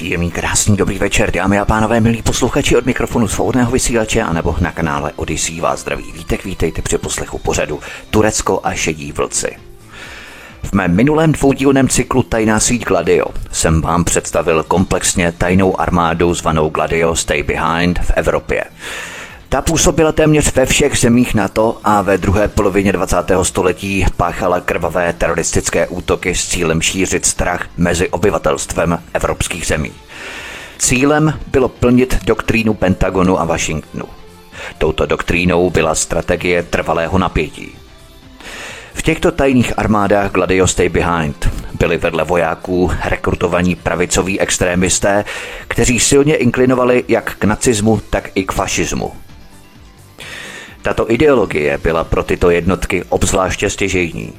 Příjemný, krásný, dobrý večer, dámy a pánové, milí posluchači od mikrofonu svobodného vysílače a nebo na kanále Odisí vás zdraví vítek, vítejte při poslechu pořadu Turecko a šedí vlci. V mém minulém dvoudílném cyklu Tajná síť Gladio jsem vám představil komplexně tajnou armádu zvanou Gladio Stay Behind v Evropě. Ta působila téměř ve všech zemích NATO a ve druhé polovině 20. století páchala krvavé teroristické útoky s cílem šířit strach mezi obyvatelstvem evropských zemí. Cílem bylo plnit doktrínu Pentagonu a Washingtonu. Touto doktrínou byla strategie trvalého napětí. V těchto tajných armádách Gladio Stay Behind byli vedle vojáků rekrutovaní pravicoví extrémisté, kteří silně inklinovali jak k nacismu, tak i k fašismu. Tato ideologie byla pro tyto jednotky obzvláště stěžejní.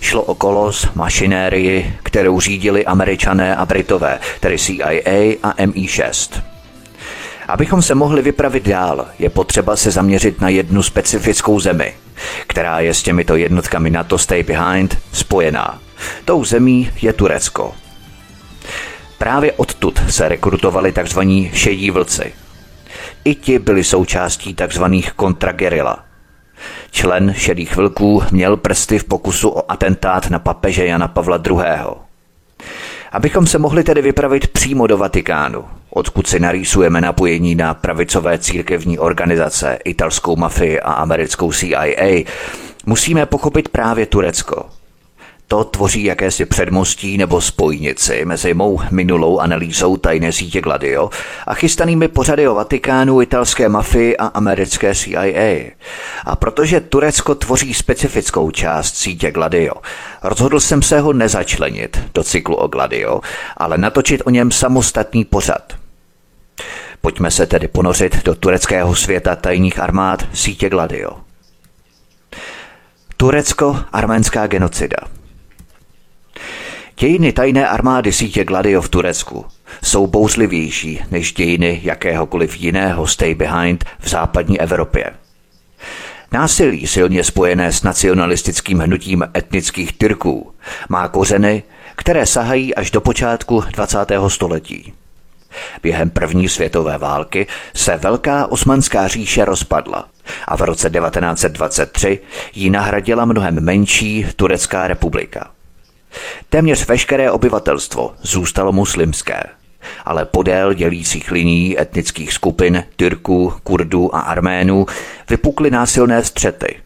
Šlo o kolos, mašinérii, kterou řídili američané a britové, tedy CIA a MI6. Abychom se mohli vypravit dál, je potřeba se zaměřit na jednu specifickou zemi, která je s těmito jednotkami NATO Stay Behind spojená. Tou zemí je Turecko. Právě odtud se rekrutovali tzv. šedí vlci – i ti byli součástí tzv. kontragerila. Člen šedých vlků měl prsty v pokusu o atentát na papeže Jana Pavla II. Abychom se mohli tedy vypravit přímo do Vatikánu, odkud si narýsujeme napojení na pravicové církevní organizace, italskou mafii a americkou CIA, musíme pochopit právě Turecko – to tvoří jakési předmostí nebo spojnici mezi mou minulou analýzou tajné sítě Gladio a chystanými pořady o Vatikánu, italské mafii a americké CIA. A protože Turecko tvoří specifickou část sítě Gladio, rozhodl jsem se ho nezačlenit do cyklu o Gladio, ale natočit o něm samostatný pořad. Pojďme se tedy ponořit do tureckého světa tajných armád sítě Gladio. Turecko-arménská genocida – Dějiny tajné armády sítě Gladio v Turecku jsou bouřlivější než dějiny jakéhokoliv jiného stay behind v západní Evropě. Násilí silně spojené s nacionalistickým hnutím etnických Tyrků má kořeny, které sahají až do počátku 20. století. Během první světové války se Velká osmanská říše rozpadla a v roce 1923 ji nahradila mnohem menší Turecká republika. Téměř veškeré obyvatelstvo zůstalo muslimské, ale podél dělících liní etnických skupin Tyrků, Kurdů a Arménů vypukly násilné střety.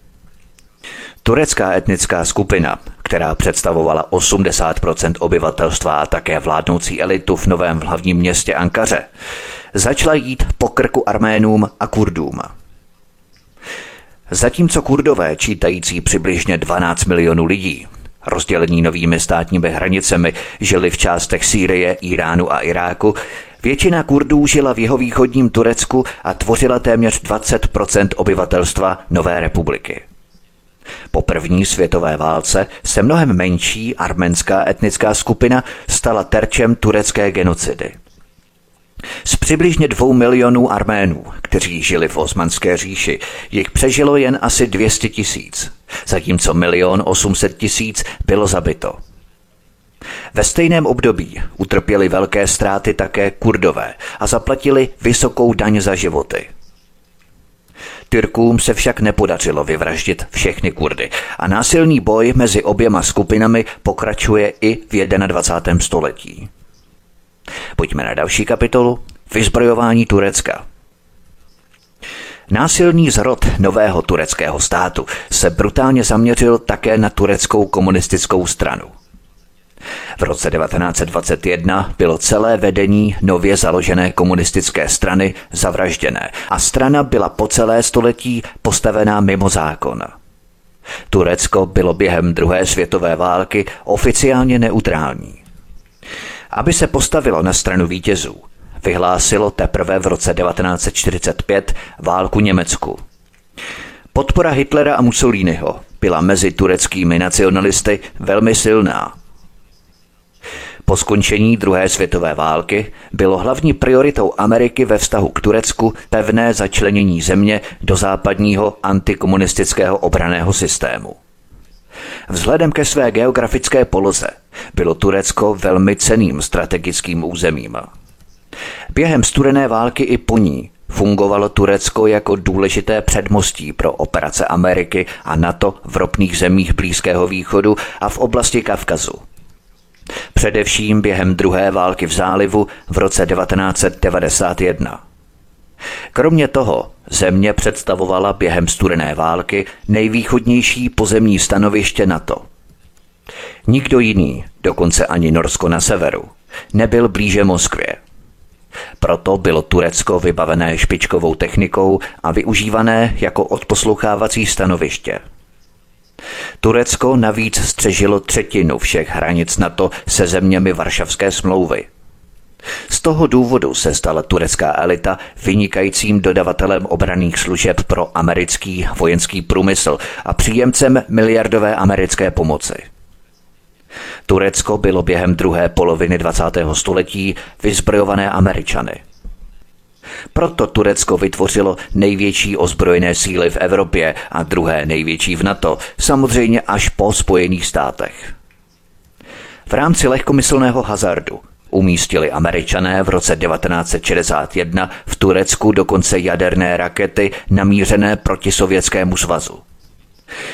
Turecká etnická skupina, která představovala 80% obyvatelstva a také vládnoucí elitu v novém hlavním městě Ankaře, začala jít po krku Arménům a Kurdům. Zatímco Kurdové, čítající přibližně 12 milionů lidí, rozdělení novými státními hranicemi, žili v částech Sýrie, Iránu a Iráku, většina Kurdů žila v jeho východním Turecku a tvořila téměř 20% obyvatelstva Nové republiky. Po první světové válce se mnohem menší arménská etnická skupina stala terčem turecké genocidy. Z přibližně dvou milionů Arménů, kteří žili v Osmanské říši, jich přežilo jen asi 200 tisíc, zatímco milion 800 tisíc bylo zabito. Ve stejném období utrpěli velké ztráty také kurdové a zaplatili vysokou daň za životy. Tyrkům se však nepodařilo vyvraždit všechny Kurdy a násilný boj mezi oběma skupinami pokračuje i v 21. století. Pojďme na další kapitolu. Vyzbrojování Turecka. Násilný zrod nového tureckého státu se brutálně zaměřil také na tureckou komunistickou stranu. V roce 1921 bylo celé vedení nově založené komunistické strany zavražděné a strana byla po celé století postavená mimo zákon. Turecko bylo během druhé světové války oficiálně neutrální. Aby se postavilo na stranu vítězů, vyhlásilo teprve v roce 1945 válku Německu. Podpora Hitlera a Mussoliniho byla mezi tureckými nacionalisty velmi silná. Po skončení druhé světové války bylo hlavní prioritou Ameriky ve vztahu k Turecku pevné začlenění země do západního antikomunistického obraného systému. Vzhledem ke své geografické poloze bylo Turecko velmi ceným strategickým územím. Během studené války i po ní fungovalo Turecko jako důležité předmostí pro operace Ameriky a NATO v ropných zemích Blízkého východu a v oblasti Kavkazu. Především během druhé války v zálivu v roce 1991. Kromě toho země představovala během studené války nejvýchodnější pozemní stanoviště NATO. Nikdo jiný, dokonce ani Norsko na severu, nebyl blíže Moskvě. Proto bylo Turecko vybavené špičkovou technikou a využívané jako odposlouchávací stanoviště. Turecko navíc střežilo třetinu všech hranic NATO se zeměmi Varšavské smlouvy. Z toho důvodu se stala turecká elita vynikajícím dodavatelem obraných služeb pro americký vojenský průmysl a příjemcem miliardové americké pomoci. Turecko bylo během druhé poloviny 20. století vyzbrojované Američany. Proto Turecko vytvořilo největší ozbrojené síly v Evropě a druhé největší v NATO, samozřejmě až po Spojených státech. V rámci lehkomyslného hazardu umístili američané v roce 1961 v Turecku dokonce jaderné rakety namířené proti Sovětskému svazu.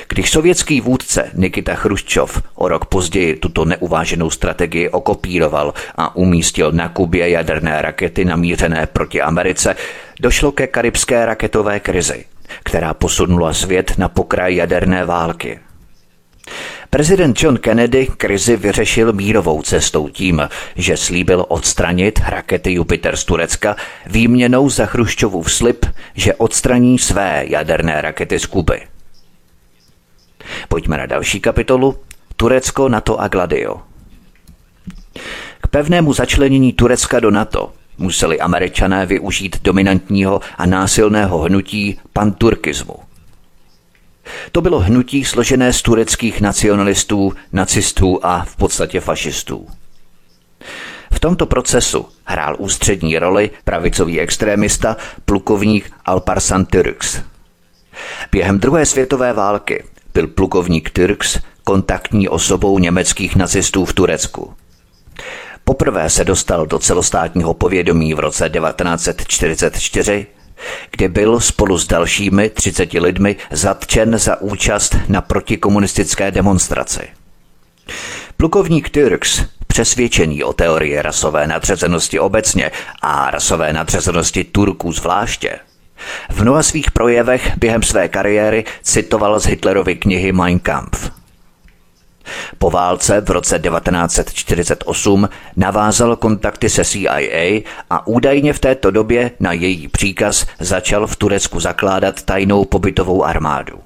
Když sovětský vůdce Nikita Chruščov o rok později tuto neuváženou strategii okopíroval a umístil na Kubě jaderné rakety namířené proti Americe, došlo ke karibské raketové krizi, která posunula svět na pokraj jaderné války. Prezident John Kennedy krizi vyřešil mírovou cestou tím, že slíbil odstranit rakety Jupiter z Turecka výměnou za Chruščovův slib, že odstraní své jaderné rakety z Kuby. Pojďme na další kapitolu. Turecko, NATO a Gladio. K pevnému začlenění Turecka do NATO museli američané využít dominantního a násilného hnutí panturkismu. To bylo hnutí složené z tureckých nacionalistů, nacistů a v podstatě fašistů. V tomto procesu hrál ústřední roli pravicový extrémista plukovník Alparslan Türks. Během druhé světové války byl plukovník Turks kontaktní osobou německých nacistů v Turecku. Poprvé se dostal do celostátního povědomí v roce 1944, kde byl spolu s dalšími 30 lidmi zatčen za účast na protikomunistické demonstraci. Plukovník Turks, přesvědčený o teorii rasové nadřazenosti obecně a rasové nadřazenosti Turků zvláště, v mnoha svých projevech během své kariéry citoval z Hitlerovy knihy Mein Kampf. Po válce v roce 1948 navázal kontakty se CIA a údajně v této době na její příkaz začal v Turecku zakládat tajnou pobytovou armádu.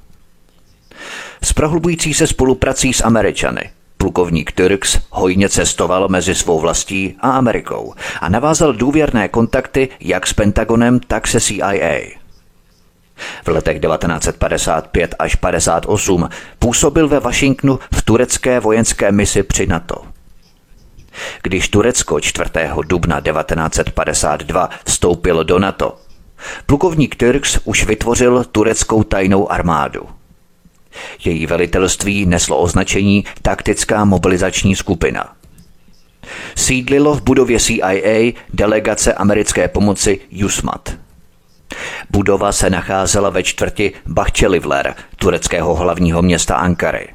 S prohlubující se spoluprací s Američany plukovník Turks hojně cestoval mezi svou vlastí a Amerikou a navázal důvěrné kontakty jak s Pentagonem, tak se CIA. V letech 1955 až 58 působil ve Washingtonu v turecké vojenské misi při NATO. Když Turecko 4. dubna 1952 vstoupilo do NATO, plukovník Turks už vytvořil tureckou tajnou armádu – její velitelství neslo označení Taktická mobilizační skupina. Sídlilo v budově CIA delegace americké pomoci USMAT. Budova se nacházela ve čtvrti Bachčelivler, tureckého hlavního města Ankary.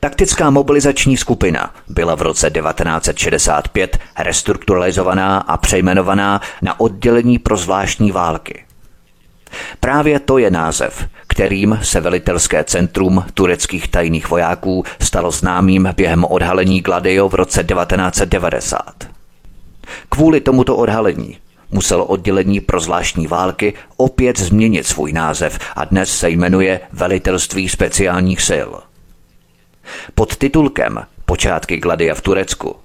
Taktická mobilizační skupina byla v roce 1965 restrukturalizovaná a přejmenovaná na oddělení pro zvláštní války. Právě to je název, kterým se velitelské centrum tureckých tajných vojáků stalo známým během odhalení Gladio v roce 1990. Kvůli tomuto odhalení muselo oddělení pro zvláštní války opět změnit svůj název a dnes se jmenuje Velitelství speciálních sil. Pod titulkem Počátky Gladia v Turecku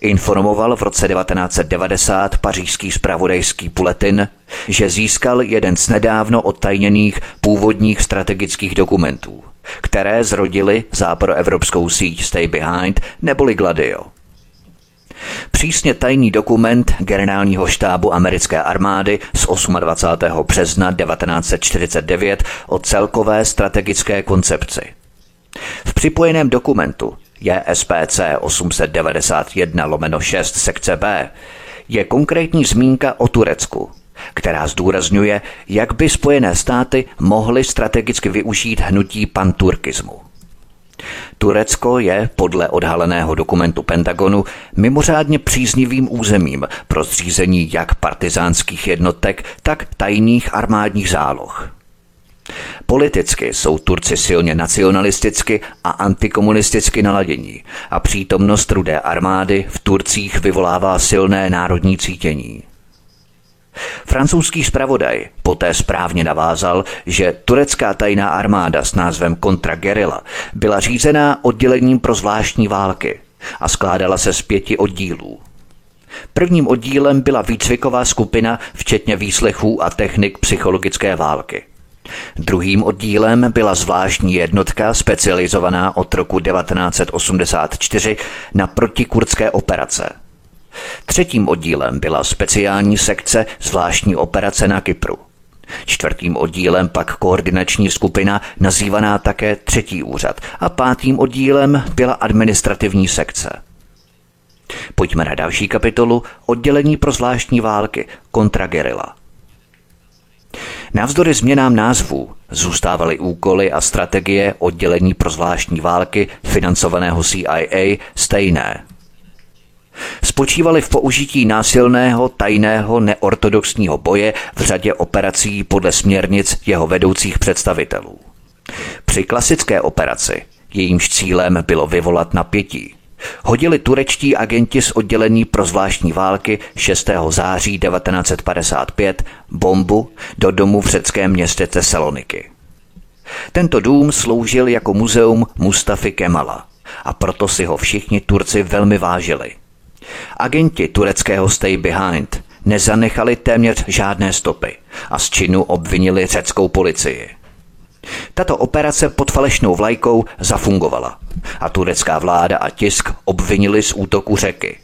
informoval v roce 1990 pařížský spravodajský puletin, že získal jeden z nedávno odtajněných původních strategických dokumentů, které zrodily západoevropskou síť Stay Behind neboli Gladio. Přísně tajný dokument generálního štábu americké armády z 28. března 1949 o celkové strategické koncepci. V připojeném dokumentu JSPC 891 lomeno 6 sekce B je konkrétní zmínka o Turecku, která zdůrazňuje, jak by Spojené státy mohly strategicky využít hnutí panturkismu. Turecko je, podle odhaleného dokumentu Pentagonu, mimořádně příznivým územím pro zřízení jak partizánských jednotek, tak tajných armádních záloh. Politicky jsou Turci silně nacionalisticky a antikomunisticky naladění a přítomnost rudé armády v Turcích vyvolává silné národní cítění. Francouzský zpravodaj poté správně navázal, že turecká tajná armáda s názvem Guerilla byla řízená oddělením pro zvláštní války a skládala se z pěti oddílů. Prvním oddílem byla výcviková skupina, včetně výslechů a technik psychologické války. Druhým oddílem byla zvláštní jednotka specializovaná od roku 1984 na protikurdské operace – Třetím oddílem byla speciální sekce zvláštní operace na Kypru. Čtvrtým oddílem pak koordinační skupina nazývaná také třetí úřad a pátým oddílem byla administrativní sekce. Pojďme na další kapitolu Oddělení pro zvláštní války Kontragerila. Navzdory změnám názvů zůstávaly úkoly a strategie oddělení pro zvláštní války financovaného CIA stejné – spočívaly v použití násilného, tajného, neortodoxního boje v řadě operací podle směrnic jeho vedoucích představitelů. Při klasické operaci, jejímž cílem bylo vyvolat napětí, hodili turečtí agenti z oddělení pro zvláštní války 6. září 1955 bombu do domu v řeckém městě Tesaloniky. Tento dům sloužil jako muzeum Mustafy Kemala a proto si ho všichni Turci velmi vážili – Agenti tureckého Stay Behind nezanechali téměř žádné stopy a z činu obvinili řeckou policii. Tato operace pod falešnou vlajkou zafungovala a turecká vláda a tisk obvinili z útoku řeky.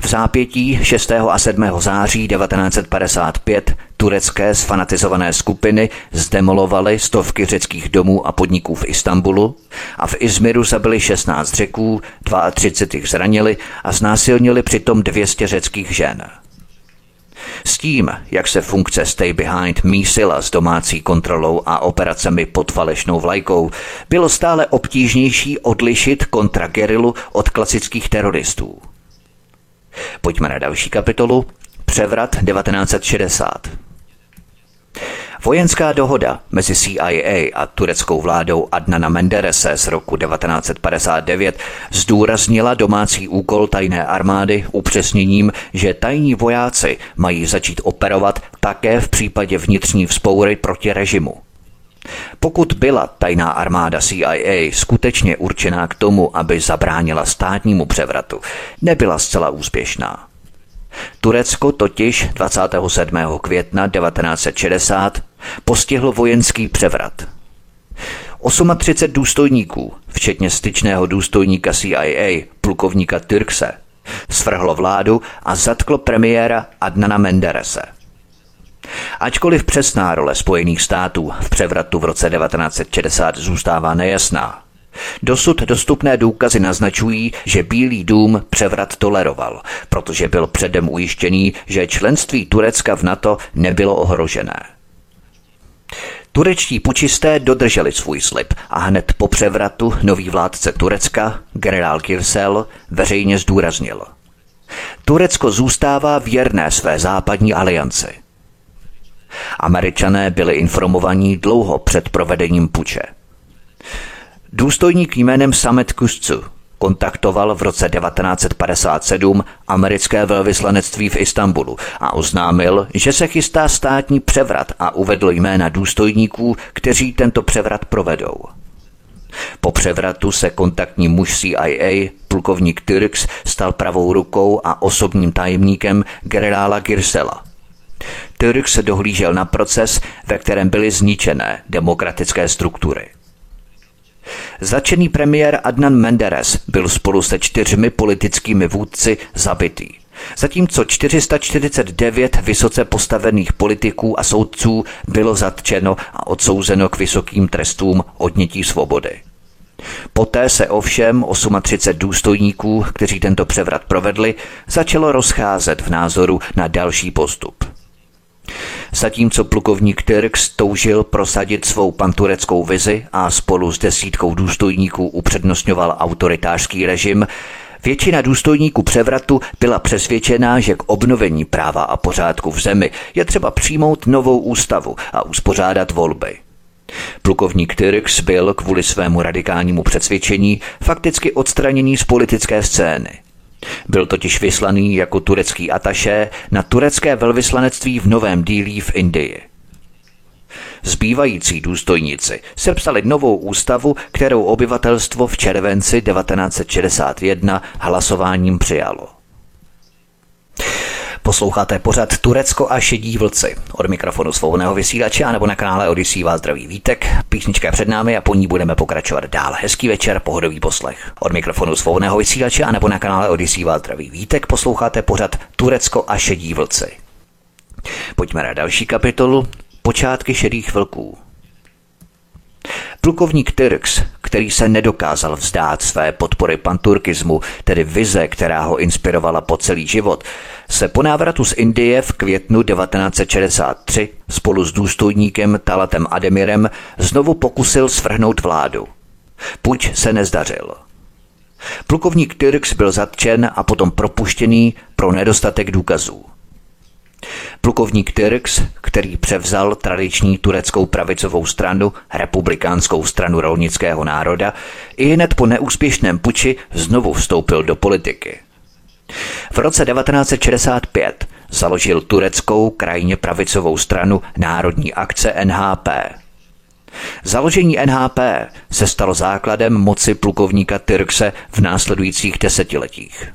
V zápětí 6. a 7. září 1955 turecké sfanatizované skupiny zdemolovaly stovky řeckých domů a podniků v Istanbulu a v Izmiru zabili 16 řeků, 32 jich zranili a znásilnili přitom 200 řeckých žen. S tím, jak se funkce Stay Behind mísila s domácí kontrolou a operacemi pod falešnou vlajkou, bylo stále obtížnější odlišit kontragerilu od klasických teroristů. Pojďme na další kapitolu. Převrat 1960. Vojenská dohoda mezi CIA a tureckou vládou Adnana Menderese z roku 1959 zdůraznila domácí úkol tajné armády upřesněním, že tajní vojáci mají začít operovat také v případě vnitřní vzpoury proti režimu. Pokud byla tajná armáda CIA skutečně určená k tomu, aby zabránila státnímu převratu, nebyla zcela úspěšná. Turecko totiž 27. května 1960 postihl vojenský převrat. 38 důstojníků, včetně styčného důstojníka CIA, plukovníka Tyrkse, svrhlo vládu a zatklo premiéra Adnana Menderese – Ačkoliv přesná role Spojených států v převratu v roce 1960 zůstává nejasná, Dosud dostupné důkazy naznačují, že Bílý dům převrat toleroval, protože byl předem ujištěný, že členství Turecka v NATO nebylo ohrožené. Turečtí pučisté dodrželi svůj slib a hned po převratu nový vládce Turecka, generál Kirsel, veřejně zdůraznil. Turecko zůstává věrné své západní alianci – Američané byli informovaní dlouho před provedením puče. Důstojník jménem Samet Kuscu kontaktoval v roce 1957 americké velvyslanectví v Istanbulu a oznámil, že se chystá státní převrat a uvedl jména důstojníků, kteří tento převrat provedou. Po převratu se kontaktní muž CIA, plukovník Tyrks, stal pravou rukou a osobním tajemníkem generála Girsela – Se dohlížel na proces, ve kterém byly zničené demokratické struktury. Začený premiér Adnan Menderes byl spolu se čtyřmi politickými vůdci zabitý. Zatímco 449 vysoce postavených politiků a soudců bylo zatčeno a odsouzeno k vysokým trestům odnětí svobody. Poté se ovšem 38 důstojníků, kteří tento převrat provedli, začalo rozcházet v názoru na další postup. Zatímco plukovník Tyrks toužil prosadit svou pantureckou vizi a spolu s desítkou důstojníků upřednostňoval autoritářský režim, Většina důstojníků převratu byla přesvědčená, že k obnovení práva a pořádku v zemi je třeba přijmout novou ústavu a uspořádat volby. Plukovník Tyrks byl kvůli svému radikálnímu přesvědčení fakticky odstraněný z politické scény. Byl totiž vyslaný jako turecký ataše na turecké velvyslanectví v Novém Dílí v Indii. Zbývající důstojníci sepsali novou ústavu, kterou obyvatelstvo v červenci 1961 hlasováním přijalo. Posloucháte pořad Turecko a šedí vlci. Od mikrofonu svobodného vysílače nebo na kanále Odisí vás zdraví vítek. Písnička je před námi a po ní budeme pokračovat dál. Hezký večer, pohodový poslech. Od mikrofonu svobodného vysílače nebo na kanále Odisí vás zdraví vítek. Posloucháte pořad Turecko a šedí vlci. Pojďme na další kapitolu. Počátky šedých vlků. Plukovník Tyrks, který se nedokázal vzdát své podpory panturkismu, tedy vize, která ho inspirovala po celý život, se po návratu z Indie v květnu 1963 spolu s důstojníkem Talatem Ademirem znovu pokusil svrhnout vládu. Puč se nezdařil. Plukovník Tyrks byl zatčen a potom propuštěný pro nedostatek důkazů. Plukovník Tyrks, který převzal tradiční tureckou pravicovou stranu, republikánskou stranu rolnického národa, i hned po neúspěšném puči znovu vstoupil do politiky. V roce 1965 založil tureckou krajně pravicovou stranu Národní akce NHP. Založení NHP se stalo základem moci plukovníka Tyrkse v následujících desetiletích.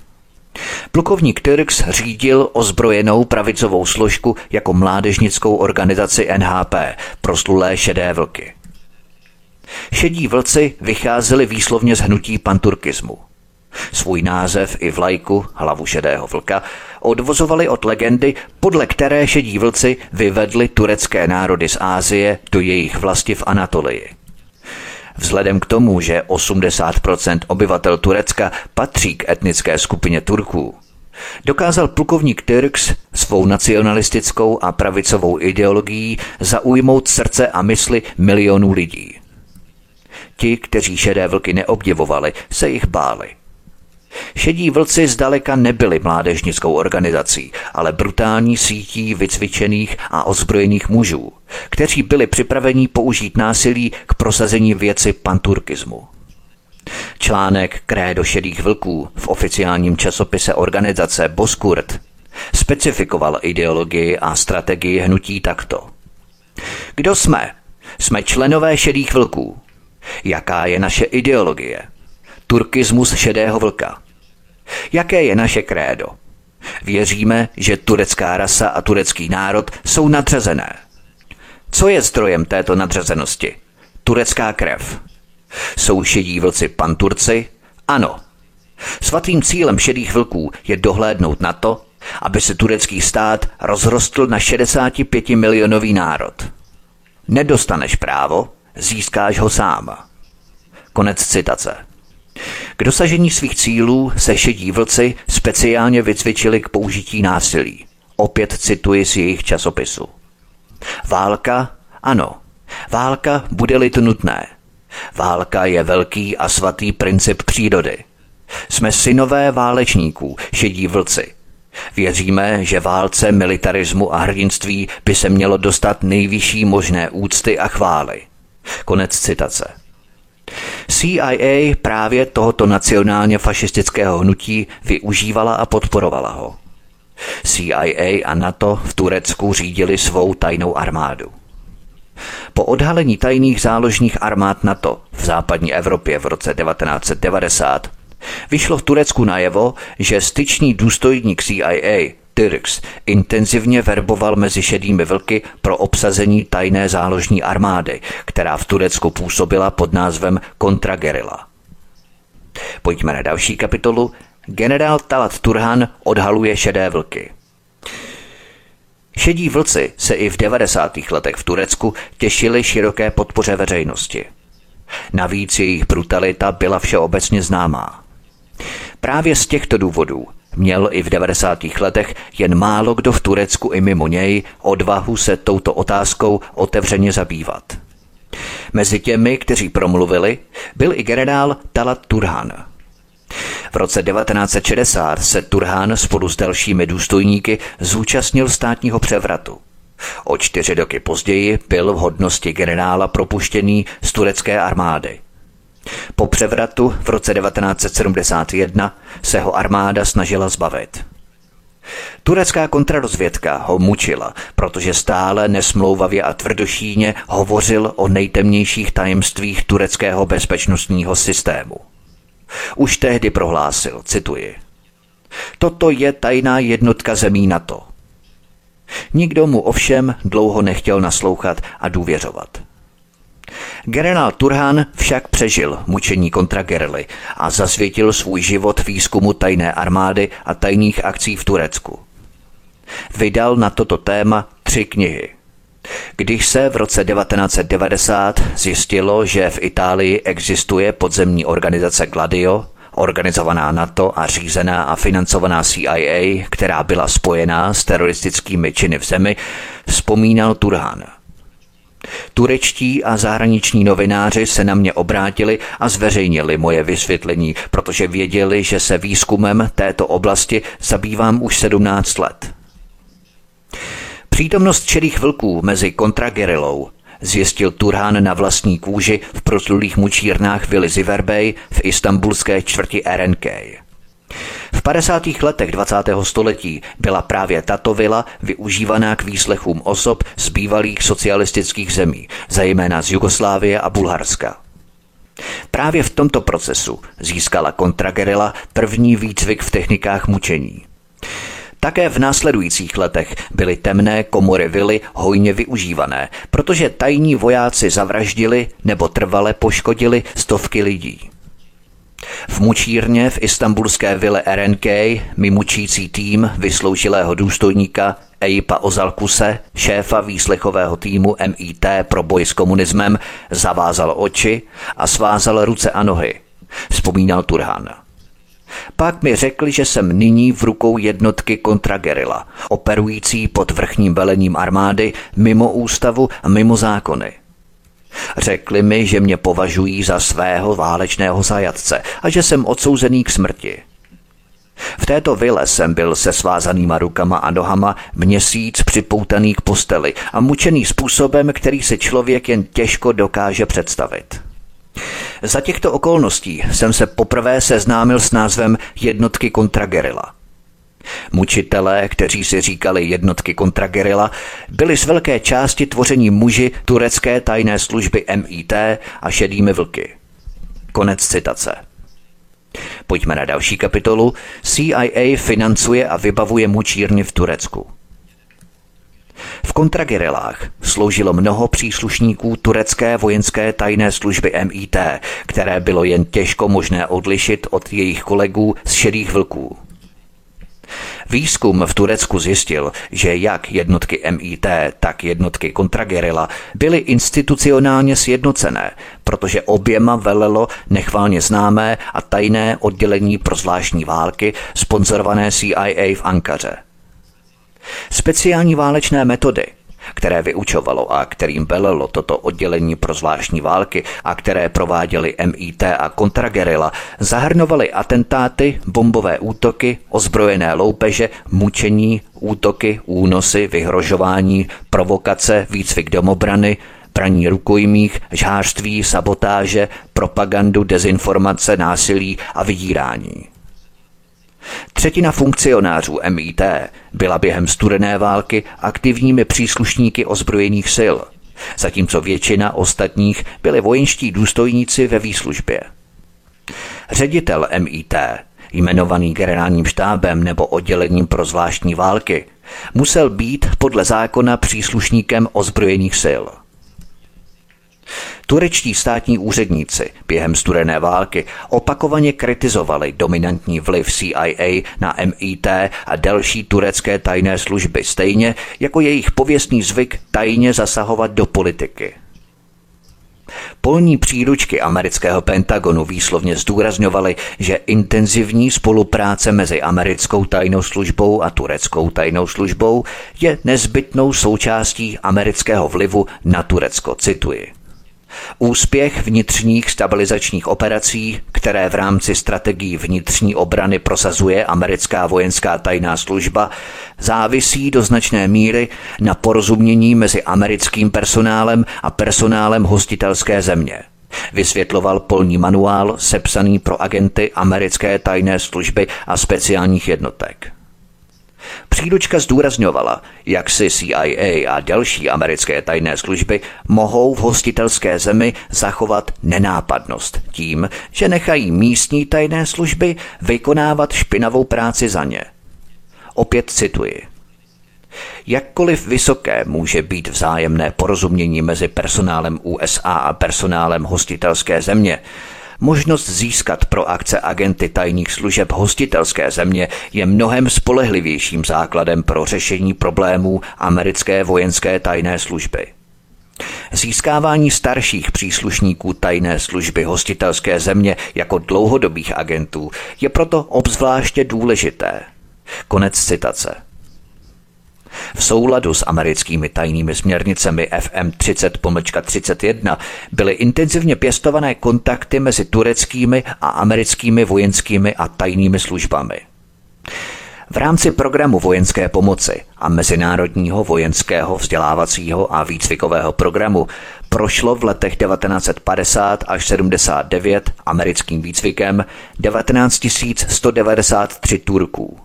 Plukovník Tyrks řídil ozbrojenou pravicovou složku jako mládežnickou organizaci NHP, proslulé šedé vlky. Šedí vlci vycházeli výslovně z hnutí panturkismu. Svůj název i vlajku, hlavu šedého vlka, odvozovali od legendy, podle které šedí vlci vyvedli turecké národy z Ázie do jejich vlasti v Anatolii. Vzhledem k tomu, že 80% obyvatel Turecka patří k etnické skupině Turků, dokázal plukovník Tyrks svou nacionalistickou a pravicovou ideologií zaujmout srdce a mysli milionů lidí. Ti, kteří šedé vlky neobdivovali, se jich báli – Šedí vlci zdaleka nebyli mládežnickou organizací, ale brutální sítí vycvičených a ozbrojených mužů, kteří byli připraveni použít násilí k prosazení věci panturkismu. Článek Krédo šedých vlků v oficiálním časopise organizace Boskurt specifikoval ideologii a strategii hnutí takto. Kdo jsme? Jsme členové šedých vlků. Jaká je naše ideologie? Turkismus šedého vlka. Jaké je naše krédo? Věříme, že turecká rasa a turecký národ jsou nadřazené. Co je zdrojem této nadřazenosti? Turecká krev. Jsou šedí vlci panturci? Ano. Svatým cílem šedých vlků je dohlédnout na to, aby se turecký stát rozrostl na 65 milionový národ. Nedostaneš právo, získáš ho sám. Konec citace. K dosažení svých cílů se šedí vlci speciálně vycvičili k použití násilí. Opět cituji z jejich časopisu. Válka? Ano. Válka bude-li nutné. Válka je velký a svatý princip přírody. Jsme synové válečníků, šedí vlci. Věříme, že válce, militarismu a hrdinství by se mělo dostat nejvyšší možné úcty a chvály. Konec citace. CIA právě tohoto nacionálně fašistického hnutí využívala a podporovala ho. CIA a NATO v Turecku řídili svou tajnou armádu. Po odhalení tajných záložních armád NATO v západní Evropě v roce 1990 vyšlo v Turecku najevo, že styčný důstojník CIA Tyrks intenzivně verboval mezi šedými vlky pro obsazení tajné záložní armády, která v Turecku působila pod názvem kontragerila. Pojďme na další kapitolu. Generál Talat Turhan odhaluje šedé vlky. Šedí vlci se i v 90. letech v Turecku těšili široké podpoře veřejnosti. Navíc jejich brutalita byla všeobecně známá. Právě z těchto důvodů měl i v 90. letech jen málo kdo v Turecku i mimo něj odvahu se touto otázkou otevřeně zabývat. Mezi těmi, kteří promluvili, byl i generál Talat Turhan. V roce 1960 se Turhan spolu s dalšími důstojníky zúčastnil státního převratu. O čtyři roky později byl v hodnosti generála propuštěný z turecké armády. Po převratu v roce 1971 se ho armáda snažila zbavit. Turecká kontrarozvědka ho mučila, protože stále nesmlouvavě a tvrdošíně hovořil o nejtemnějších tajemstvích tureckého bezpečnostního systému. Už tehdy prohlásil, cituji, Toto je tajná jednotka zemí NATO. Nikdo mu ovšem dlouho nechtěl naslouchat a důvěřovat. Generál Turhan však přežil mučení kontragerily a zasvětil svůj život výzkumu tajné armády a tajných akcí v Turecku. Vydal na toto téma tři knihy. Když se v roce 1990 zjistilo, že v Itálii existuje podzemní organizace Gladio, organizovaná NATO a řízená a financovaná CIA, která byla spojená s teroristickými činy v zemi, vzpomínal Turhan – Turečtí a zahraniční novináři se na mě obrátili a zveřejnili moje vysvětlení, protože věděli, že se výzkumem této oblasti zabývám už 17 let. Přítomnost čerých vlků mezi kontragerilou zjistil Turhan na vlastní kůži v proslulých mučírnách Vili Ziverbej v istambulské čtvrti RNK. V 50. letech 20. století byla právě tato vila využívaná k výslechům osob z bývalých socialistických zemí, zejména z Jugoslávie a Bulharska. Právě v tomto procesu získala kontragerila první výcvik v technikách mučení. Také v následujících letech byly temné komory vily hojně využívané, protože tajní vojáci zavraždili nebo trvale poškodili stovky lidí. V mučírně v istambulské vile RNK mi mučící tým vysloužilého důstojníka Eipa Ozalkuse, šéfa výslechového týmu MIT pro boj s komunismem, zavázal oči a svázal ruce a nohy. Vzpomínal Turhan. Pak mi řekli, že jsem nyní v rukou jednotky kontragerila, operující pod vrchním velením armády mimo ústavu a mimo zákony – Řekli mi, že mě považují za svého válečného zajatce a že jsem odsouzený k smrti. V této vile jsem byl se svázanýma rukama a nohama měsíc připoutaný k posteli a mučený způsobem, který si člověk jen těžko dokáže představit. Za těchto okolností jsem se poprvé seznámil s názvem jednotky kontragerila – Mučitelé, kteří si říkali jednotky kontragerila, byli z velké části tvoření muži turecké tajné služby MIT a šedými vlky. Konec citace. Pojďme na další kapitolu. CIA financuje a vybavuje mučírny v Turecku. V kontragerilách sloužilo mnoho příslušníků turecké vojenské tajné služby MIT, které bylo jen těžko možné odlišit od jejich kolegů z šedých vlků. Výzkum v Turecku zjistil, že jak jednotky MIT, tak jednotky kontragerila byly institucionálně sjednocené, protože oběma velelo nechválně známé a tajné oddělení pro zvláštní války sponzorované CIA v Ankaře. Speciální válečné metody – které vyučovalo a kterým velelo toto oddělení pro zvláštní války a které prováděli MIT a kontragerila, zahrnovaly atentáty, bombové útoky, ozbrojené loupeže, mučení, útoky, únosy, vyhrožování, provokace, výcvik domobrany, praní rukojmích, žhářství, sabotáže, propagandu, dezinformace, násilí a vydírání. Třetina funkcionářů MIT byla během studené války aktivními příslušníky ozbrojených sil, zatímco většina ostatních byli vojenští důstojníci ve výslužbě. Ředitel MIT jmenovaný generálním štábem nebo oddělením pro zvláštní války, musel být podle zákona příslušníkem ozbrojených sil – Turečtí státní úředníci během studené války opakovaně kritizovali dominantní vliv CIA na MIT a další turecké tajné služby, stejně jako jejich pověstný zvyk tajně zasahovat do politiky. Polní příručky amerického Pentagonu výslovně zdůrazňovaly, že intenzivní spolupráce mezi americkou tajnou službou a tureckou tajnou službou je nezbytnou součástí amerického vlivu na Turecko, cituji. Úspěch vnitřních stabilizačních operací, které v rámci strategií vnitřní obrany prosazuje americká vojenská tajná služba, závisí do značné míry na porozumění mezi americkým personálem a personálem hostitelské země. Vysvětloval polní manuál sepsaný pro agenty americké tajné služby a speciálních jednotek. Příručka zdůrazňovala, jak si CIA a další americké tajné služby mohou v hostitelské zemi zachovat nenápadnost tím, že nechají místní tajné služby vykonávat špinavou práci za ně. Opět cituji. Jakkoliv vysoké může být vzájemné porozumění mezi personálem USA a personálem hostitelské země, Možnost získat pro akce agenty tajných služeb hostitelské země je mnohem spolehlivějším základem pro řešení problémů americké vojenské tajné služby. Získávání starších příslušníků tajné služby hostitelské země jako dlouhodobých agentů je proto obzvláště důležité. Konec citace. V souladu s americkými tajnými směrnicemi FM 30-31 byly intenzivně pěstované kontakty mezi tureckými a americkými vojenskými a tajnými službami. V rámci programu vojenské pomoci a Mezinárodního vojenského vzdělávacího a výcvikového programu prošlo v letech 1950 až 79 americkým výcvikem 19 193 Turků.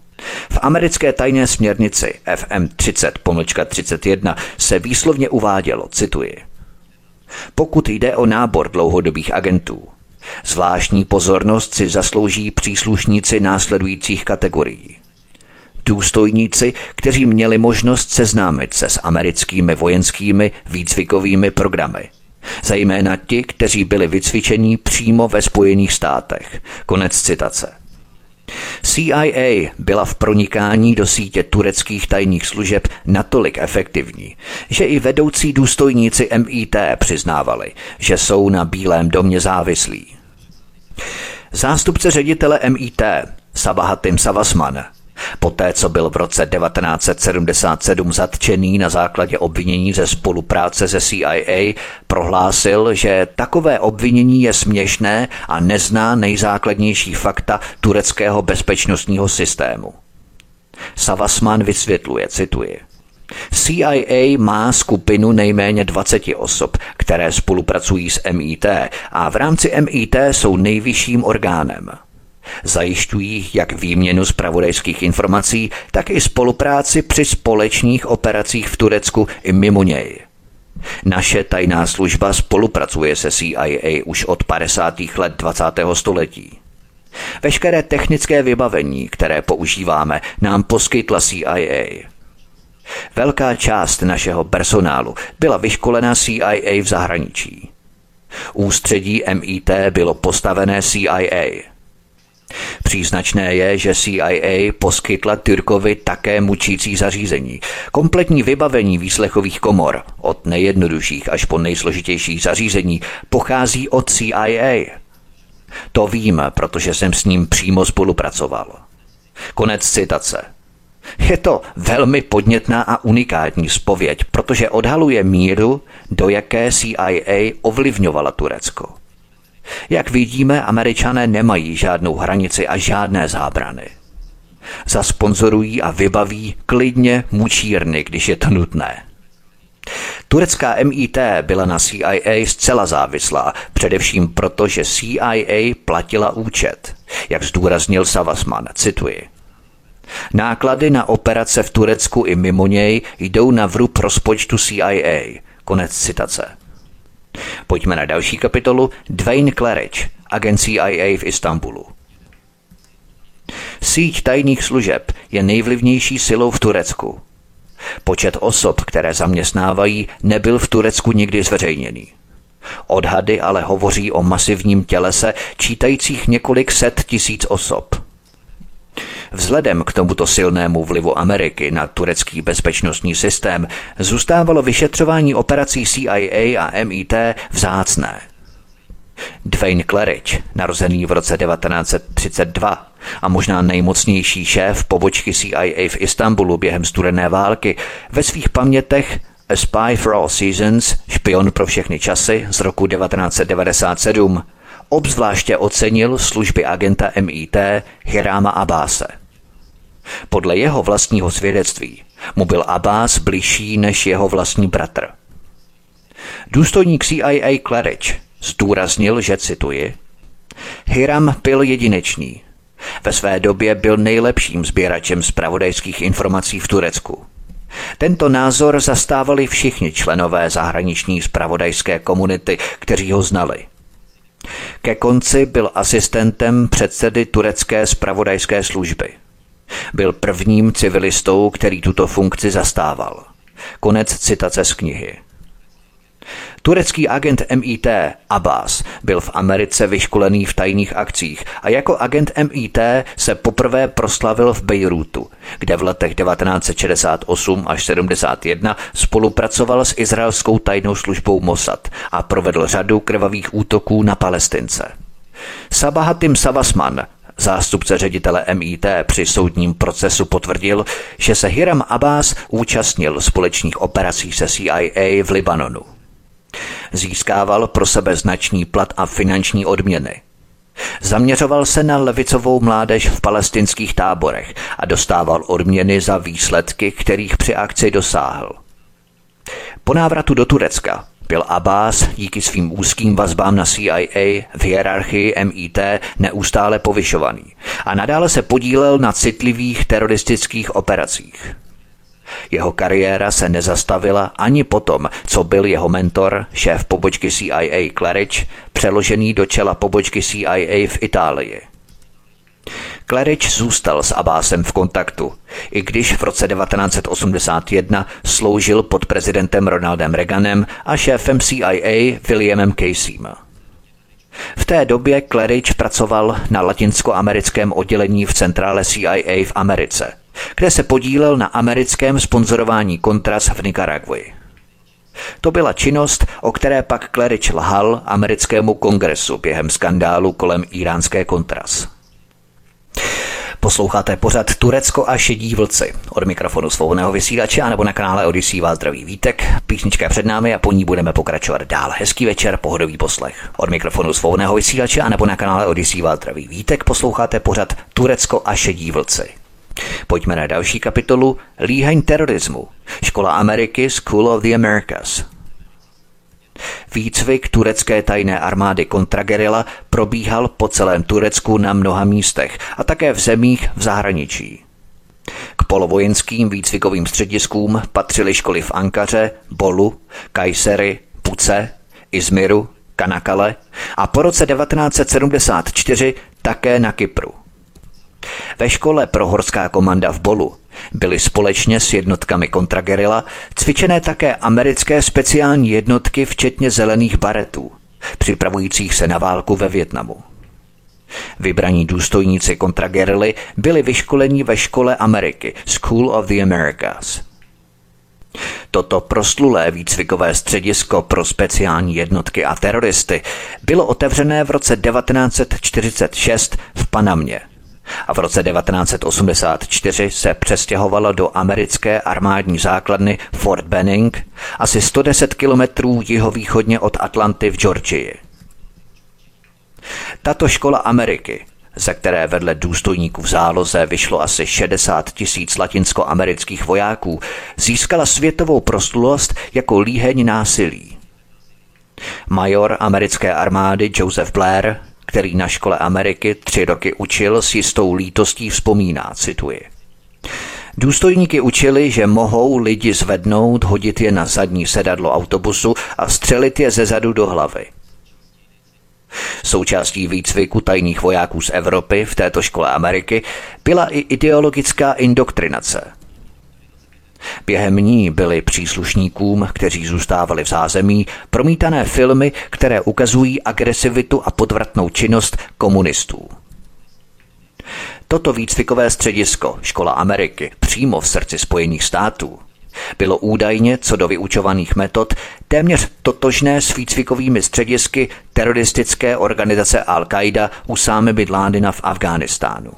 V americké tajné směrnici FM 30-31 se výslovně uvádělo, cituji, pokud jde o nábor dlouhodobých agentů, zvláštní pozornost si zaslouží příslušníci následujících kategorií. Důstojníci, kteří měli možnost seznámit se s americkými vojenskými výcvikovými programy – zejména ti, kteří byli vycvičeni přímo ve Spojených státech. Konec citace. CIA byla v pronikání do sítě tureckých tajných služeb natolik efektivní, že i vedoucí důstojníci MIT přiznávali, že jsou na Bílém domě závislí. Zástupce ředitele MIT Sabahatim Savasman Poté, co byl v roce 1977 zatčený na základě obvinění ze spolupráce se CIA, prohlásil, že takové obvinění je směšné a nezná nejzákladnější fakta tureckého bezpečnostního systému. Savasman vysvětluje, cituji. CIA má skupinu nejméně 20 osob, které spolupracují s MIT a v rámci MIT jsou nejvyšším orgánem. Zajišťují jak výměnu zpravodajských informací, tak i spolupráci při společných operacích v Turecku i mimo něj. Naše tajná služba spolupracuje se CIA už od 50. let 20. století. Veškeré technické vybavení, které používáme, nám poskytla CIA. Velká část našeho personálu byla vyškolená CIA v zahraničí. Ústředí MIT bylo postavené CIA. Příznačné je, že CIA poskytla Tyrkovi také mučící zařízení. Kompletní vybavení výslechových komor, od nejjednodušších až po nejsložitější zařízení, pochází od CIA. To vím, protože jsem s ním přímo spolupracoval. Konec citace. Je to velmi podnětná a unikátní spověď, protože odhaluje míru, do jaké CIA ovlivňovala Turecko. Jak vidíme, američané nemají žádnou hranici a žádné zábrany. Zasponzorují a vybaví klidně mučírny, když je to nutné. Turecká MIT byla na CIA zcela závislá, především proto, že CIA platila účet, jak zdůraznil Savasman, cituji. Náklady na operace v Turecku i mimo něj jdou na vrub rozpočtu CIA. Konec citace. Pojďme na další kapitolu Dwayne Claridge, agent CIA v Istanbulu. Síť tajných služeb je nejvlivnější silou v Turecku. Počet osob, které zaměstnávají, nebyl v Turecku nikdy zveřejněný. Odhady ale hovoří o masivním tělese čítajících několik set tisíc osob. Vzhledem k tomuto silnému vlivu Ameriky na turecký bezpečnostní systém zůstávalo vyšetřování operací CIA a MIT vzácné. Dwayne Claridge, narozený v roce 1932 a možná nejmocnější šéf pobočky CIA v Istanbulu během studené války, ve svých pamětech A Spy for All Seasons, špion pro všechny časy z roku 1997, obzvláště ocenil služby agenta MIT Hirama Abáse. Podle jeho vlastního svědectví mu byl Abbas bližší než jeho vlastní bratr. Důstojník CIA Claridge zdůraznil, že cituji, Hiram byl jedinečný. Ve své době byl nejlepším sběračem zpravodajských informací v Turecku. Tento názor zastávali všichni členové zahraniční zpravodajské komunity, kteří ho znali. Ke konci byl asistentem předsedy turecké zpravodajské služby. Byl prvním civilistou, který tuto funkci zastával. Konec citace z knihy. Turecký agent MIT Abbas byl v Americe vyškolený v tajných akcích a jako agent MIT se poprvé proslavil v Bejrútu, kde v letech 1968 až 71 spolupracoval s izraelskou tajnou službou Mossad a provedl řadu krvavých útoků na Palestince. Sabahatim Savasman, Zástupce ředitele MIT při soudním procesu potvrdil, že se Hiram Abbas účastnil společných operací se CIA v Libanonu. Získával pro sebe značný plat a finanční odměny. Zaměřoval se na levicovou mládež v palestinských táborech a dostával odměny za výsledky, kterých při akci dosáhl. Po návratu do Turecka byl Abbas díky svým úzkým vazbám na CIA v hierarchii MIT neustále povyšovaný a nadále se podílel na citlivých teroristických operacích. Jeho kariéra se nezastavila ani potom, co byl jeho mentor, šéf pobočky CIA Claridge, přeložený do čela pobočky CIA v Itálii. Claridge zůstal s Abbásem v kontaktu, i když v roce 1981 sloužil pod prezidentem Ronaldem Reaganem a šéfem CIA Williamem Caseym. V té době Claridge pracoval na latinskoamerickém oddělení v centrále CIA v Americe, kde se podílel na americkém sponzorování kontras v Nicaraguji. To byla činnost, o které pak Claridge lhal americkému kongresu během skandálu kolem iránské kontras. Posloucháte pořad Turecko a šedí vlci. Od mikrofonu svobodného vysílače nebo na kanále Odisí vás zdraví vítek. Písnička je před námi a po ní budeme pokračovat dál. Hezký večer, pohodový poslech. Od mikrofonu svobodného vysílače nebo na kanále Odisí vás zdraví vítek. Posloucháte pořad Turecko a šedí vlci. Pojďme na další kapitolu Líheň terorismu. Škola Ameriky School of the Americas. Výcvik turecké tajné armády kontragerila probíhal po celém Turecku na mnoha místech a také v zemích v zahraničí. K polovojenským výcvikovým střediskům patřily školy v Ankaře, Bolu, Kajsery, Puce, Izmiru, Kanakale a po roce 1974 také na Kypru. Ve škole pro horská komanda v Bolu byly společně s jednotkami kontragerila cvičené také americké speciální jednotky včetně zelených baretů, připravujících se na válku ve Větnamu. Vybraní důstojníci kontragerily byli vyškoleni ve škole Ameriky School of the Americas. Toto proslulé výcvikové středisko pro speciální jednotky a teroristy bylo otevřené v roce 1946 v Panamě a v roce 1984 se přestěhovalo do americké armádní základny Fort Benning, asi 110 kilometrů jihovýchodně od Atlanty v Georgii. Tato škola Ameriky, ze které vedle důstojníků v záloze vyšlo asi 60 tisíc latinskoamerických vojáků, získala světovou proslulost jako líheň násilí. Major americké armády Joseph Blair který na škole Ameriky tři roky učil, s jistou lítostí vzpomíná, cituji. Důstojníky učili, že mohou lidi zvednout, hodit je na zadní sedadlo autobusu a střelit je ze zadu do hlavy. Součástí výcviku tajných vojáků z Evropy v této škole Ameriky byla i ideologická indoktrinace. Během ní byly příslušníkům, kteří zůstávali v zázemí, promítané filmy, které ukazují agresivitu a podvratnou činnost komunistů. Toto výcvikové středisko, Škola Ameriky, přímo v srdci Spojených států, bylo údajně, co do vyučovaných metod, téměř totožné s výcvikovými středisky teroristické organizace Al-Qaida Usáme Bidládina v Afghánistánu.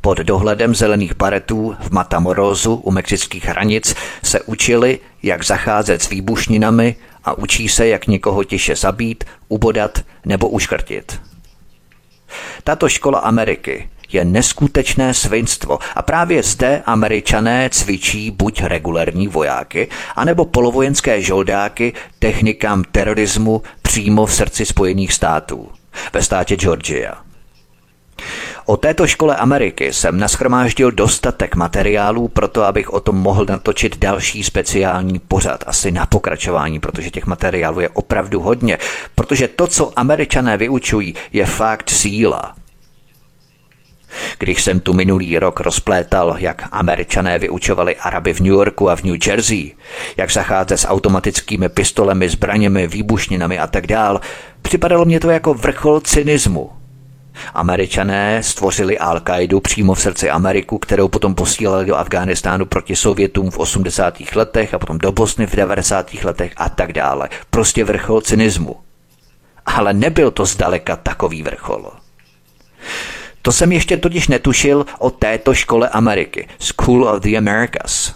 Pod dohledem zelených baretů v Matamorózu u mexických hranic se učili, jak zacházet s výbušninami a učí se, jak někoho tiše zabít, ubodat nebo uškrtit. Tato škola Ameriky je neskutečné svinstvo a právě zde američané cvičí buď regulární vojáky, anebo polovojenské žoldáky technikám terorismu přímo v srdci Spojených států, ve státě Georgia. O této škole Ameriky jsem naschromáždil dostatek materiálů pro to, abych o tom mohl natočit další speciální pořad, asi na pokračování, protože těch materiálů je opravdu hodně, protože to, co američané vyučují, je fakt síla. Když jsem tu minulý rok rozplétal, jak američané vyučovali Araby v New Yorku a v New Jersey, jak zacházet s automatickými pistolemi, zbraněmi, výbušninami a tak dál, připadalo mě to jako vrchol cynismu. Američané stvořili Al-Qaidu přímo v srdci Ameriku, kterou potom posílali do Afghánistánu proti Sovětům v 80. letech a potom do Bosny v 90. letech a tak dále. Prostě vrchol cynismu. Ale nebyl to zdaleka takový vrchol. To jsem ještě totiž netušil o této škole Ameriky, School of the Americas.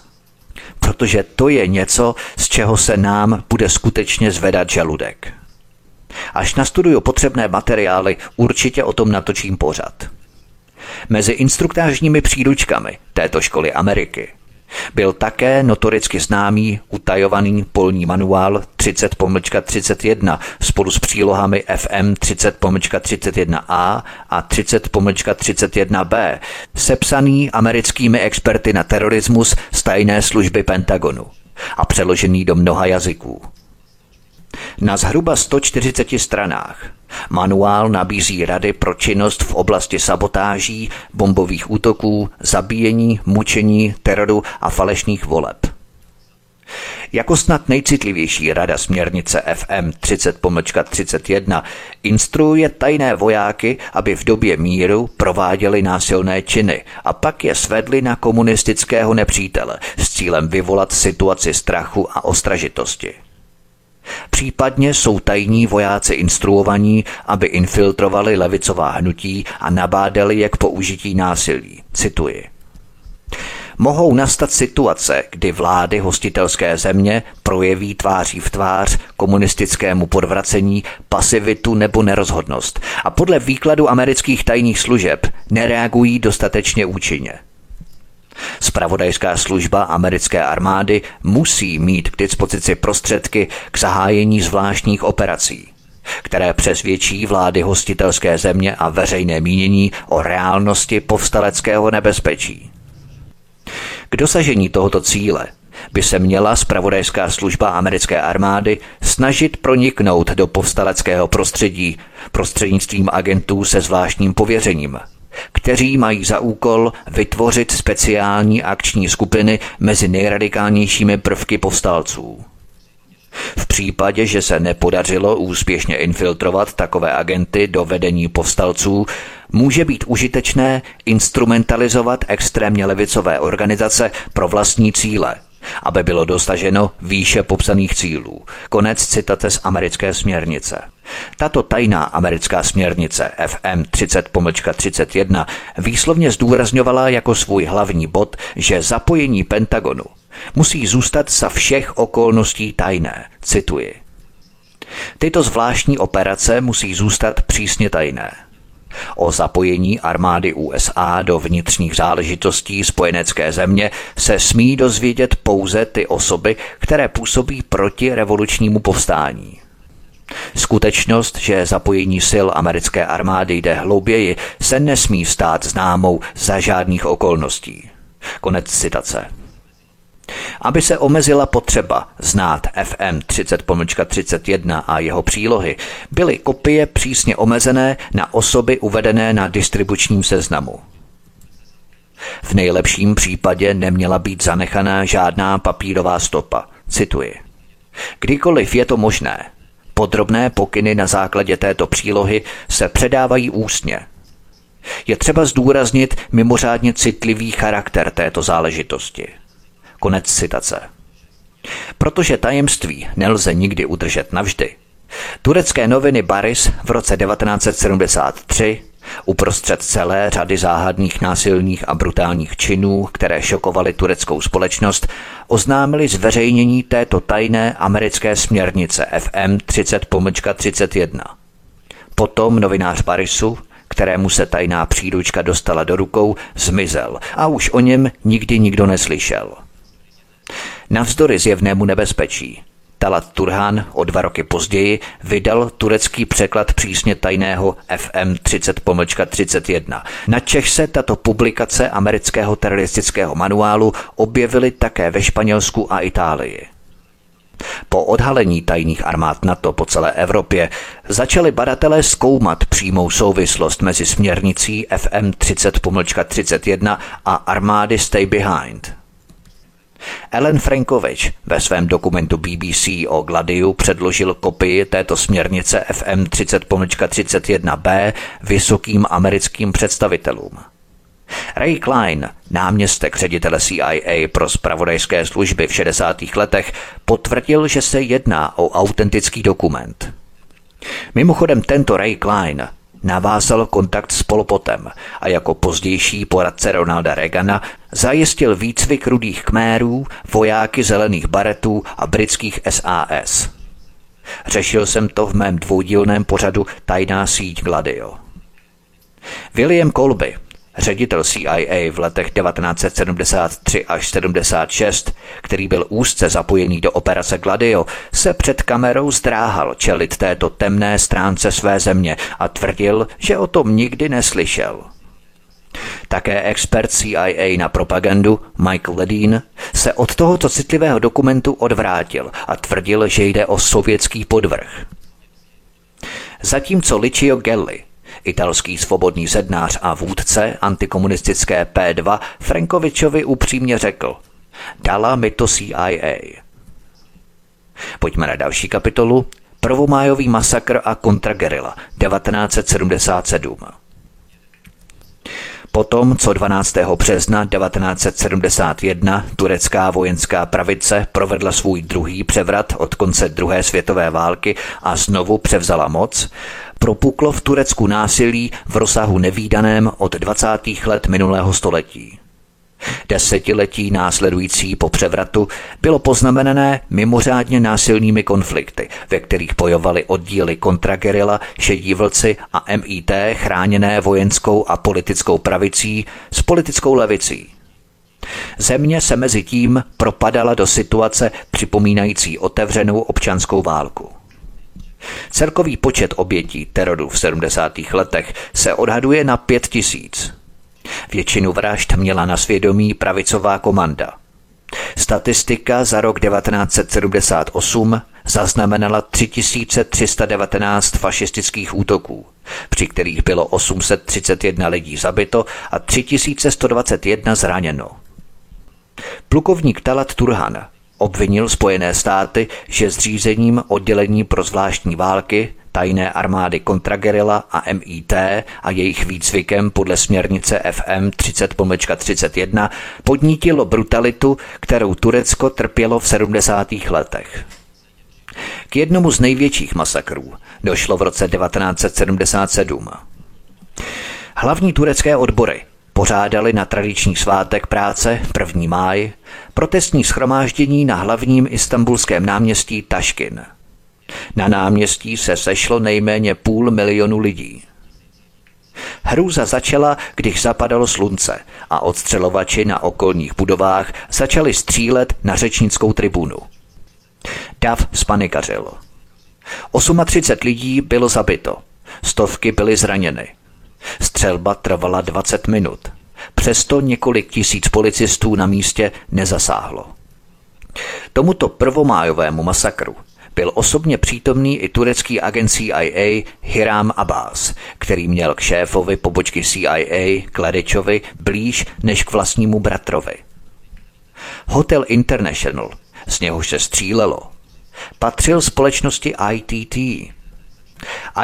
Protože to je něco, z čeho se nám bude skutečně zvedat žaludek. Až nastuduju potřebné materiály, určitě o tom natočím pořad. Mezi instruktážními příručkami této školy Ameriky byl také notoricky známý utajovaný polní manuál 30-31 spolu s přílohami FM 30-31A a 30-31B, sepsaný americkými experty na terorismus z tajné služby Pentagonu a přeložený do mnoha jazyků. Na zhruba 140 stranách manuál nabízí rady pro činnost v oblasti sabotáží, bombových útoků, zabíjení, mučení, teroru a falešných voleb. Jako snad nejcitlivější rada směrnice FM 30-31 instruuje tajné vojáky, aby v době míru prováděli násilné činy a pak je svedli na komunistického nepřítele s cílem vyvolat situaci strachu a ostražitosti. Případně jsou tajní vojáci instruovaní, aby infiltrovali levicová hnutí a nabádali je k použití násilí. Cituji. Mohou nastat situace, kdy vlády hostitelské země projeví tváří v tvář komunistickému podvracení, pasivitu nebo nerozhodnost a podle výkladu amerických tajných služeb nereagují dostatečně účinně. Spravodajská služba americké armády musí mít k dispozici prostředky k zahájení zvláštních operací, které přesvědčí vlády hostitelské země a veřejné mínění o reálnosti povstaleckého nebezpečí. K dosažení tohoto cíle by se měla spravodajská služba americké armády snažit proniknout do povstaleckého prostředí prostřednictvím agentů se zvláštním pověřením – kteří mají za úkol vytvořit speciální akční skupiny mezi nejradikálnějšími prvky povstalců. V případě, že se nepodařilo úspěšně infiltrovat takové agenty do vedení povstalců, může být užitečné instrumentalizovat extrémně levicové organizace pro vlastní cíle – aby bylo dosaženo výše popsaných cílů. Konec citace z americké směrnice. Tato tajná americká směrnice FM 30-31 výslovně zdůrazňovala jako svůj hlavní bod, že zapojení Pentagonu musí zůstat za všech okolností tajné. Cituji. Tyto zvláštní operace musí zůstat přísně tajné. O zapojení armády USA do vnitřních záležitostí spojenecké země se smí dozvědět pouze ty osoby, které působí proti revolučnímu povstání. Skutečnost, že zapojení sil americké armády jde hlouběji, se nesmí stát známou za žádných okolností. Konec citace. Aby se omezila potřeba znát FM 30-31 a jeho přílohy, byly kopie přísně omezené na osoby uvedené na distribučním seznamu. V nejlepším případě neměla být zanechaná žádná papírová stopa. Cituji. Kdykoliv je to možné, podrobné pokyny na základě této přílohy se předávají ústně. Je třeba zdůraznit mimořádně citlivý charakter této záležitosti. Konec citace. Protože tajemství nelze nikdy udržet navždy, turecké noviny Baris v roce 1973 Uprostřed celé řady záhadných násilných a brutálních činů, které šokovaly tureckou společnost, oznámili zveřejnění této tajné americké směrnice FM 30-31. Potom novinář Barisu, kterému se tajná příručka dostala do rukou, zmizel a už o něm nikdy nikdo neslyšel. Navzdory zjevnému nebezpečí, Talat Turhan o dva roky později vydal turecký překlad přísně tajného FM 30-31. Na Čech se tato publikace amerického teroristického manuálu objevily také ve Španělsku a Itálii. Po odhalení tajných armád NATO po celé Evropě začali badatelé zkoumat přímou souvislost mezi směrnicí FM 30-31 a armády Stay Behind – Ellen Frankovič ve svém dokumentu BBC o Gladiu předložil kopii této směrnice FM 30-31b vysokým americkým představitelům. Ray Klein, náměstek ředitele CIA pro spravodajské služby v 60. letech, potvrdil, že se jedná o autentický dokument. Mimochodem tento Ray Klein navázal kontakt s Polopotem a jako pozdější poradce Ronalda Reagana zajistil výcvik rudých kmérů, vojáky zelených baretů a britských SAS. Řešil jsem to v mém dvoudílném pořadu Tajná síť Gladio. William Colby, ředitel CIA v letech 1973 až 76, který byl úzce zapojený do operace Gladio, se před kamerou zdráhal čelit této temné stránce své země a tvrdil, že o tom nikdy neslyšel. Také expert CIA na propagandu Michael Ledeen se od tohoto citlivého dokumentu odvrátil a tvrdil, že jde o sovětský podvrh. Zatímco Licio Gelli Italský svobodný zednář a vůdce antikomunistické P2 Frankovičovi upřímně řekl Dala mi to CIA. Pojďme na další kapitolu. Prvomájový masakr a kontragerila 1977. Potom, co 12. března 1971 turecká vojenská pravice provedla svůj druhý převrat od konce druhé světové války a znovu převzala moc, propuklo v Turecku násilí v rozsahu nevýdaném od 20. let minulého století. Desetiletí následující po převratu bylo poznamenané mimořádně násilnými konflikty, ve kterých bojovali oddíly kontragerila, šedí vlci a MIT chráněné vojenskou a politickou pravicí s politickou levicí. Země se mezi tím propadala do situace připomínající otevřenou občanskou válku. Celkový počet obětí teroru v 70. letech se odhaduje na pět tisíc. Většinu vražd měla na svědomí pravicová komanda. Statistika za rok 1978 zaznamenala 3319 fašistických útoků, při kterých bylo 831 lidí zabito a 3121 zraněno. Plukovník Talat Turhan obvinil Spojené státy, že zřízením oddělení pro zvláštní války tajné armády kontragerila a MIT a jejich výcvikem podle směrnice FM 30-31 podnítilo brutalitu, kterou Turecko trpělo v 70. letech. K jednomu z největších masakrů došlo v roce 1977. Hlavní turecké odbory pořádali na tradiční svátek práce 1. máj protestní schromáždění na hlavním istambulském náměstí Taškin. Na náměstí se sešlo nejméně půl milionu lidí. Hrůza začala, když zapadalo slunce a odstřelovači na okolních budovách začali střílet na řečnickou tribunu. Dav spanikařil. 38 lidí bylo zabito, stovky byly zraněny. Střelba trvala 20 minut. Přesto několik tisíc policistů na místě nezasáhlo. Tomuto prvomájovému masakru byl osobně přítomný i turecký agent CIA Hiram Abbas, který měl k šéfovi pobočky CIA Kladečovi blíž než k vlastnímu bratrovi. Hotel International, z něhož se střílelo, patřil společnosti ITT.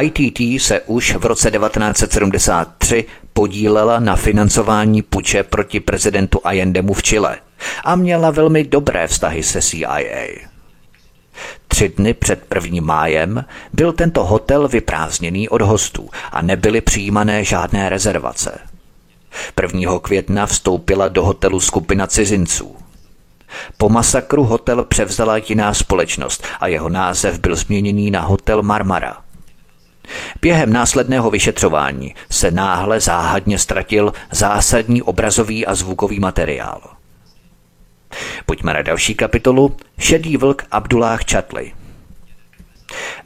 ITT se už v roce 1973 podílela na financování puče proti prezidentu Allendemu v Chile a měla velmi dobré vztahy se CIA. Tři dny před prvním májem byl tento hotel vyprázdněný od hostů a nebyly přijímané žádné rezervace. 1. května vstoupila do hotelu skupina cizinců. Po masakru hotel převzala jiná společnost a jeho název byl změněný na Hotel Marmara. Během následného vyšetřování se náhle záhadně ztratil zásadní obrazový a zvukový materiál. Pojďme na další kapitolu Šedý vlk Abdullah Chatli.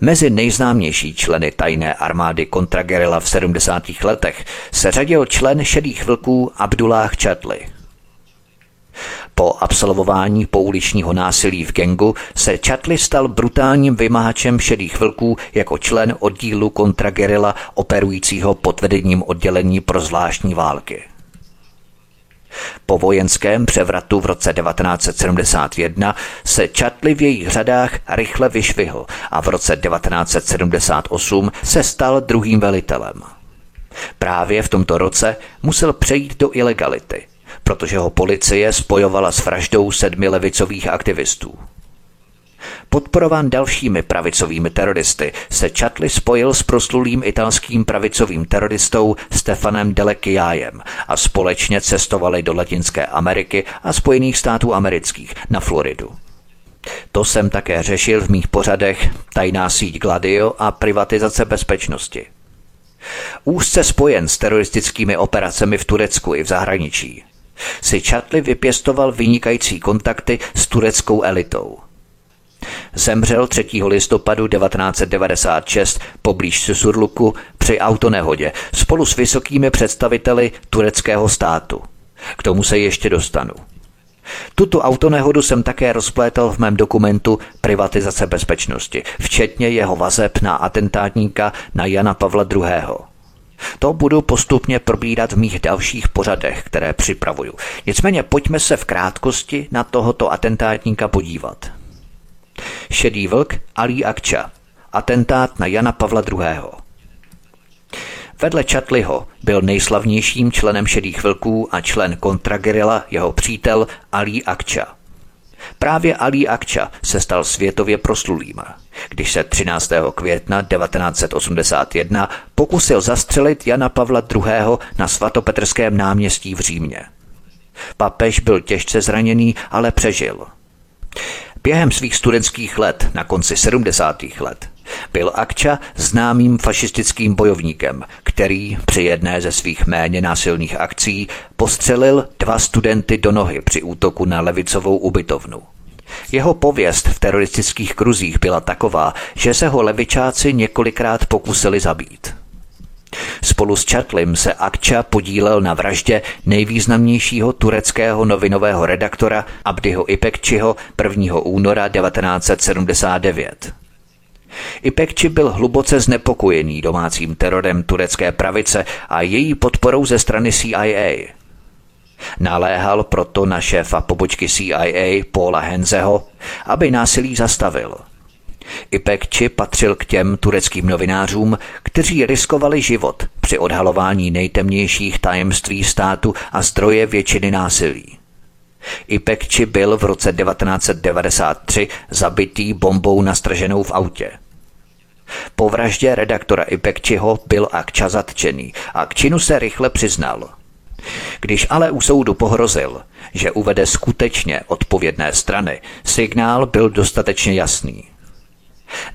Mezi nejznámější členy tajné armády kontragerila v 70. letech se řadil člen šedých vlků Abdullah Chatli. Po absolvování pouličního násilí v gengu se Chatli stal brutálním vymáhačem šedých vlků jako člen oddílu kontragerila operujícího pod vedením oddělení pro zvláštní války. Po vojenském převratu v roce 1971 se Čatli v jejich řadách rychle vyšvihl a v roce 1978 se stal druhým velitelem. Právě v tomto roce musel přejít do ilegality, protože ho policie spojovala s vraždou sedmi levicových aktivistů. Podporován dalšími pravicovými teroristy se Chatli spojil s proslulým italským pravicovým teroristou Stefanem Delekiájem a společně cestovali do Latinské Ameriky a Spojených států amerických na Floridu. To jsem také řešil v mých pořadech Tajná síť Gladio a privatizace bezpečnosti. Úzce spojen s teroristickými operacemi v Turecku i v zahraničí si Chatli vypěstoval vynikající kontakty s tureckou elitou – Zemřel 3. listopadu 1996 poblíž Susurluku při autonehodě spolu s vysokými představiteli tureckého státu. K tomu se ještě dostanu. Tuto autonehodu jsem také rozplétal v mém dokumentu Privatizace bezpečnosti, včetně jeho vazeb na atentátníka na Jana Pavla II. To budu postupně probírat v mých dalších pořadech, které připravuju. Nicméně pojďme se v krátkosti na tohoto atentátníka podívat. Šedý vlk Ali Akča. Atentát na Jana Pavla II. Vedle Čatliho byl nejslavnějším členem Šedých vlků a člen kontragerila jeho přítel Ali Akča. Právě Ali Akča se stal světově proslulým, když se 13. května 1981 pokusil zastřelit Jana Pavla II. na svatopetrském náměstí v Římě. Papež byl těžce zraněný, ale přežil – Během svých studentských let na konci 70. let byl Akča známým fašistickým bojovníkem, který při jedné ze svých méně násilných akcí postřelil dva studenty do nohy při útoku na levicovou ubytovnu. Jeho pověst v teroristických kruzích byla taková, že se ho levičáci několikrát pokusili zabít. Spolu s Čatlim se Akča podílel na vraždě nejvýznamnějšího tureckého novinového redaktora Abdiho Ipekčiho 1. února 1979. Ipekči byl hluboce znepokojený domácím terorem turecké pravice a její podporou ze strany CIA. Naléhal proto na šéfa pobočky CIA Paula Henzeho, aby násilí zastavil – Ipekči patřil k těm tureckým novinářům, kteří riskovali život při odhalování nejtemnějších tajemství státu a zdroje většiny násilí. Ipekči byl v roce 1993 zabitý bombou nastrženou v autě. Po vraždě redaktora Ipekčiho byl Akča zatčený a k činu se rychle přiznal. Když ale u soudu pohrozil, že uvede skutečně odpovědné strany, signál byl dostatečně jasný –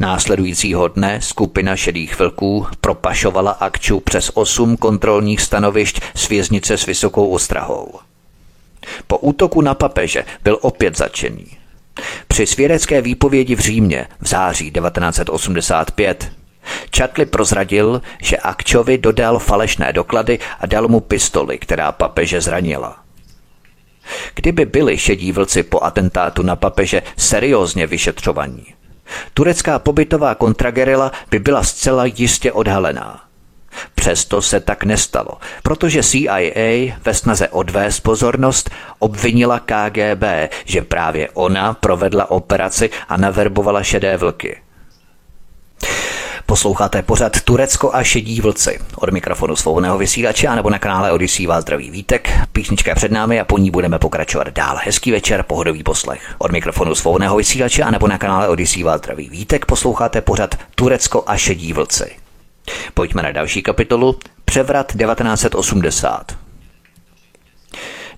Následujícího dne skupina šedých vlků propašovala akču přes osm kontrolních stanovišť s věznice s vysokou ostrahou. Po útoku na papeže byl opět začený. Při svědecké výpovědi v Římě v září 1985 Čatli prozradil, že Akčovi dodal falešné doklady a dal mu pistoli, která papeže zranila. Kdyby byli šedí vlci po atentátu na papeže seriózně vyšetřovaní, turecká pobytová kontragerila by byla zcela jistě odhalená. Přesto se tak nestalo, protože CIA ve snaze odvést pozornost obvinila KGB, že právě ona provedla operaci a naverbovala šedé vlky. Posloucháte pořad Turecko a šedí vlci. Od mikrofonu svobodného vysílače nebo na kanále Odisí vás zdraví vítek. Písnička je před námi a po ní budeme pokračovat dál. Hezký večer, pohodový poslech. Od mikrofonu svobodného vysílače nebo na kanále Odisí vás zdraví vítek. Posloucháte pořad Turecko a šedí vlci. Pojďme na další kapitolu. Převrat 1980.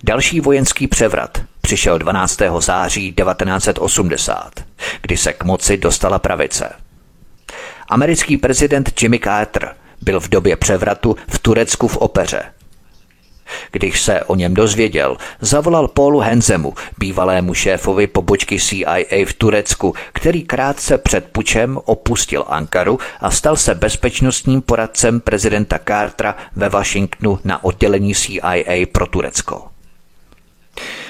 Další vojenský převrat přišel 12. září 1980, kdy se k moci dostala pravice. Americký prezident Jimmy Carter byl v době převratu v Turecku v opeře. Když se o něm dozvěděl, zavolal Paulu Henzemu, bývalému šéfovi pobočky CIA v Turecku, který krátce před pučem opustil Ankaru a stal se bezpečnostním poradcem prezidenta Cartera ve Washingtonu na oddělení CIA pro Turecko.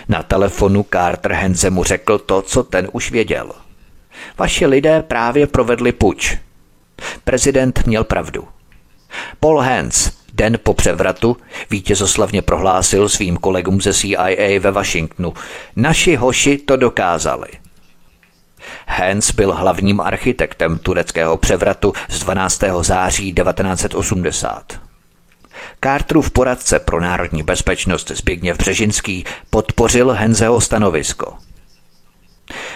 Na telefonu Carter Henzemu řekl to, co ten už věděl. Vaši lidé právě provedli puč. Prezident měl pravdu. Paul Hans den po převratu vítězoslavně prohlásil svým kolegům ze CIA ve Washingtonu. Naši hoši to dokázali. Hans byl hlavním architektem tureckého převratu z 12. září 1980. Carterův poradce pro národní bezpečnost Zbigněv Břežinský podpořil Henzeho stanovisko –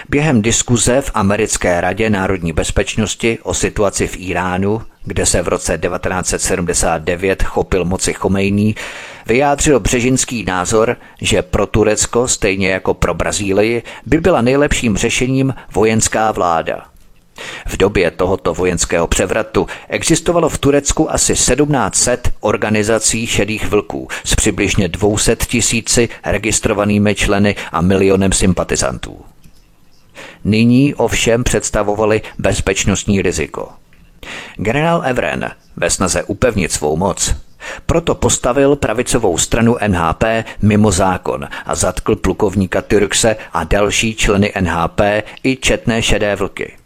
Během diskuze v Americké radě národní bezpečnosti o situaci v Iránu, kde se v roce 1979 chopil moci Chomejný, vyjádřil Břežinský názor, že pro Turecko, stejně jako pro Brazílii, by byla nejlepším řešením vojenská vláda. V době tohoto vojenského převratu existovalo v Turecku asi 1700 organizací šedých vlků s přibližně 200 tisíci registrovanými členy a milionem sympatizantů nyní ovšem představovali bezpečnostní riziko. Generál Evren ve snaze upevnit svou moc proto postavil pravicovou stranu NHP mimo zákon a zatkl plukovníka Tyrkse a další členy NHP i četné šedé vlky.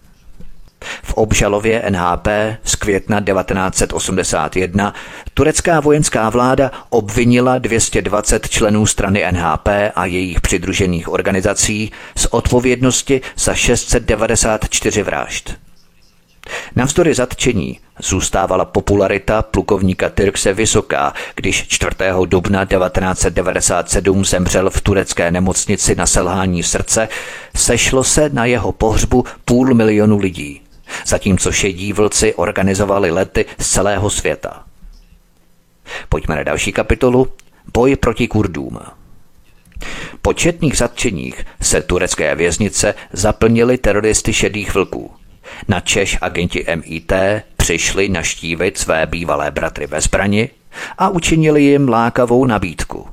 V obžalově NHP z května 1981 turecká vojenská vláda obvinila 220 členů strany NHP a jejich přidružených organizací z odpovědnosti za 694 vražd. Navzdory zatčení zůstávala popularita plukovníka Tyrkse vysoká, když 4. dubna 1997 zemřel v turecké nemocnici na selhání srdce, sešlo se na jeho pohřbu půl milionu lidí zatímco šedí vlci organizovali lety z celého světa. Pojďme na další kapitolu. Boj proti Kurdům. Po četných zatčeních se turecké věznice zaplnily teroristy šedých vlků. Na Češ agenti MIT přišli naštívit své bývalé bratry ve zbrani a učinili jim lákavou nabídku.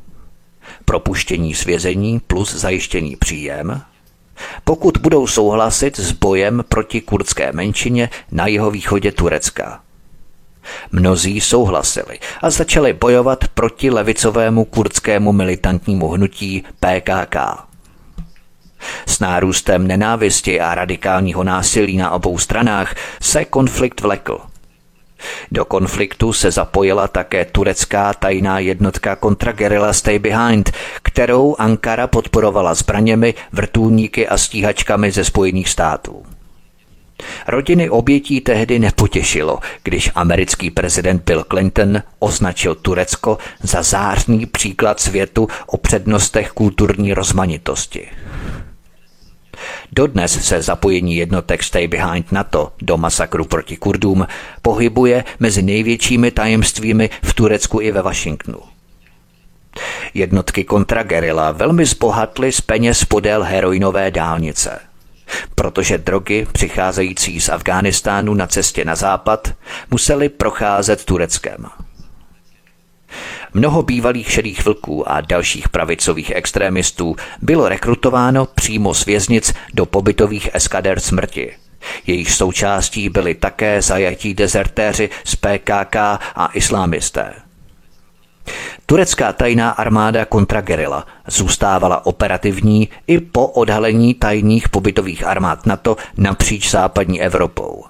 Propuštění z vězení plus zajištěný příjem pokud budou souhlasit s bojem proti kurdské menšině na jeho východě Turecka. Mnozí souhlasili a začali bojovat proti levicovému kurdskému militantnímu hnutí PKK. S nárůstem nenávisti a radikálního násilí na obou stranách se konflikt vlekl – do konfliktu se zapojila také turecká tajná jednotka kontragerilla Stay Behind, kterou Ankara podporovala zbraněmi, vrtulníky a stíhačkami ze Spojených států. Rodiny obětí tehdy nepotěšilo, když americký prezident Bill Clinton označil Turecko za zářný příklad světu o přednostech kulturní rozmanitosti. Dodnes se zapojení jednotek Stay Behind NATO do masakru proti Kurdům pohybuje mezi největšími tajemstvími v Turecku i ve Washingtonu. Jednotky kontragerila velmi zbohatly z peněz podél heroinové dálnice. Protože drogy přicházející z Afghánistánu na cestě na západ musely procházet Tureckem. Mnoho bývalých šedých vlků a dalších pravicových extrémistů bylo rekrutováno přímo z věznic do pobytových eskader smrti. Jejich součástí byli také zajatí dezertéři z PKK a islámisté. Turecká tajná armáda kontragerila zůstávala operativní i po odhalení tajných pobytových armád NATO napříč západní Evropou.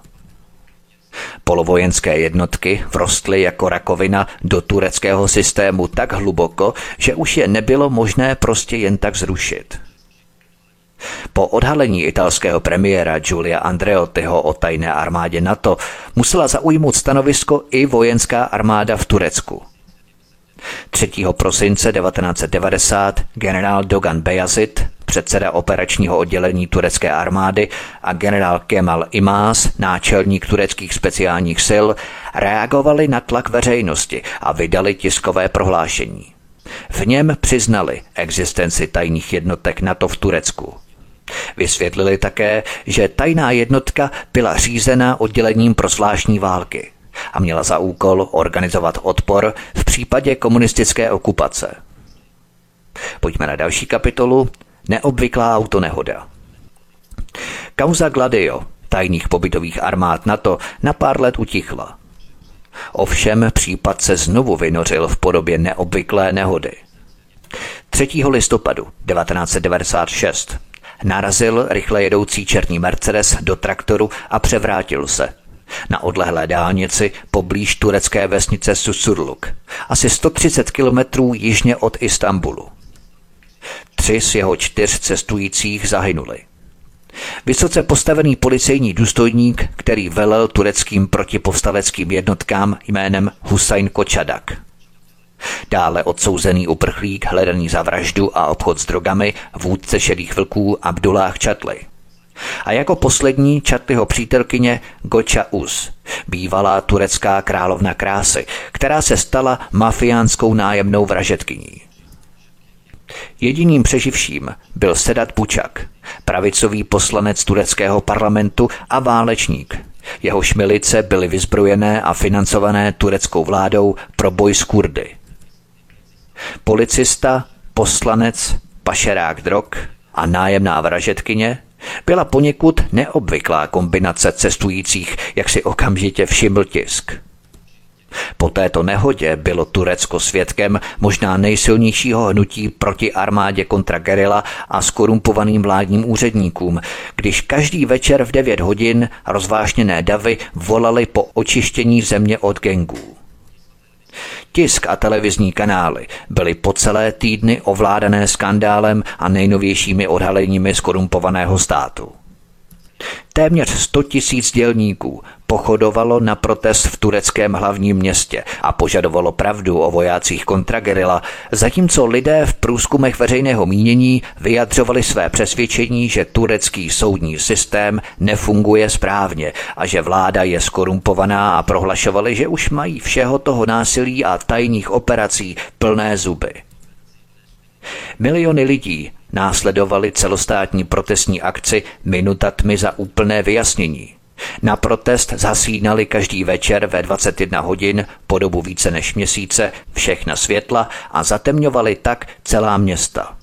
Polovojenské jednotky vrostly jako rakovina do tureckého systému tak hluboko, že už je nebylo možné prostě jen tak zrušit. Po odhalení italského premiéra Giulia Andreottiho o tajné armádě NATO musela zaujmout stanovisko i vojenská armáda v Turecku. 3. prosince 1990 generál Dogan Beyazit, předseda operačního oddělení turecké armády a generál Kemal Imaz, náčelník tureckých speciálních sil, reagovali na tlak veřejnosti a vydali tiskové prohlášení. V něm přiznali existenci tajných jednotek NATO v Turecku. Vysvětlili také, že tajná jednotka byla řízena oddělením pro zvláštní války a měla za úkol organizovat odpor v případě komunistické okupace. Pojďme na další kapitolu. Neobvyklá autonehoda. Kauza Gladio, tajných pobytových armád NATO, na pár let utichla. Ovšem případ se znovu vynořil v podobě neobvyklé nehody. 3. listopadu 1996 Narazil rychle jedoucí černý Mercedes do traktoru a převrátil se. Na odlehlé dálnici poblíž turecké vesnice Susurluk, asi 130 kilometrů jižně od Istanbulu. Tři z jeho čtyř cestujících zahynuli. Vysoce postavený policejní důstojník, který velel tureckým protipovstaleckým jednotkám jménem Hussein Kočadak – Dále odsouzený uprchlík hledaný za vraždu a obchod s drogami vůdce šedých vlků Abdullah Čatli. A jako poslední Čatliho přítelkyně Goča Us, bývalá turecká královna krásy, která se stala mafiánskou nájemnou vražetkyní. Jediným přeživším byl Sedat Bučak, pravicový poslanec tureckého parlamentu a válečník. Jeho šmilice byly vyzbrojené a financované tureckou vládou pro boj s Kurdy. Policista, poslanec, pašerák drog a nájemná vražetkyně byla poněkud neobvyklá kombinace cestujících, jak si okamžitě všiml tisk. Po této nehodě bylo Turecko svědkem možná nejsilnějšího hnutí proti armádě kontra gerila a skorumpovaným vládním úředníkům, když každý večer v 9 hodin rozvášněné davy volali po očištění země od gengů. Tisk a televizní kanály byly po celé týdny ovládané skandálem a nejnovějšími odhaleními skorumpovaného státu. Téměř 100 tisíc dělníků pochodovalo na protest v tureckém hlavním městě a požadovalo pravdu o vojácích kontragerila, zatímco lidé v průzkumech veřejného mínění vyjadřovali své přesvědčení, že turecký soudní systém nefunguje správně a že vláda je skorumpovaná a prohlašovali, že už mají všeho toho násilí a tajných operací plné zuby. Miliony lidí následovali celostátní protestní akci Minuta tmy za úplné vyjasnění. Na protest zasínali každý večer ve 21 hodin po dobu více než měsíce všechna světla a zatemňovali tak celá města.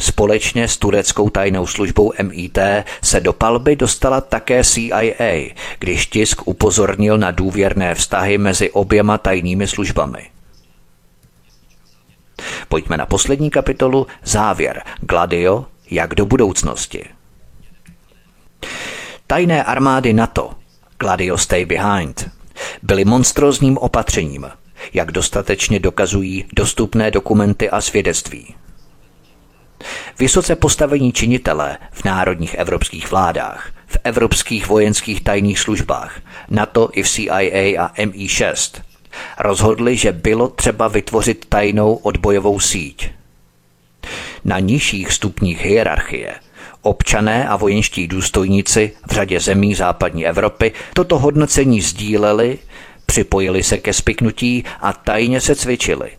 Společně s tureckou tajnou službou MIT se do palby dostala také CIA, když tisk upozornil na důvěrné vztahy mezi oběma tajnými službami. Pojďme na poslední kapitolu, závěr, Gladio, jak do budoucnosti. Tajné armády NATO, Gladio Stay Behind, byly monstrózním opatřením, jak dostatečně dokazují dostupné dokumenty a svědectví. Vysoce postavení činitelé v národních evropských vládách, v evropských vojenských tajných službách, NATO i v CIA a MI6 rozhodli, že bylo třeba vytvořit tajnou odbojovou síť. Na nižších stupních hierarchie občané a vojenští důstojníci v řadě zemí západní Evropy toto hodnocení sdíleli, připojili se ke spiknutí a tajně se cvičili.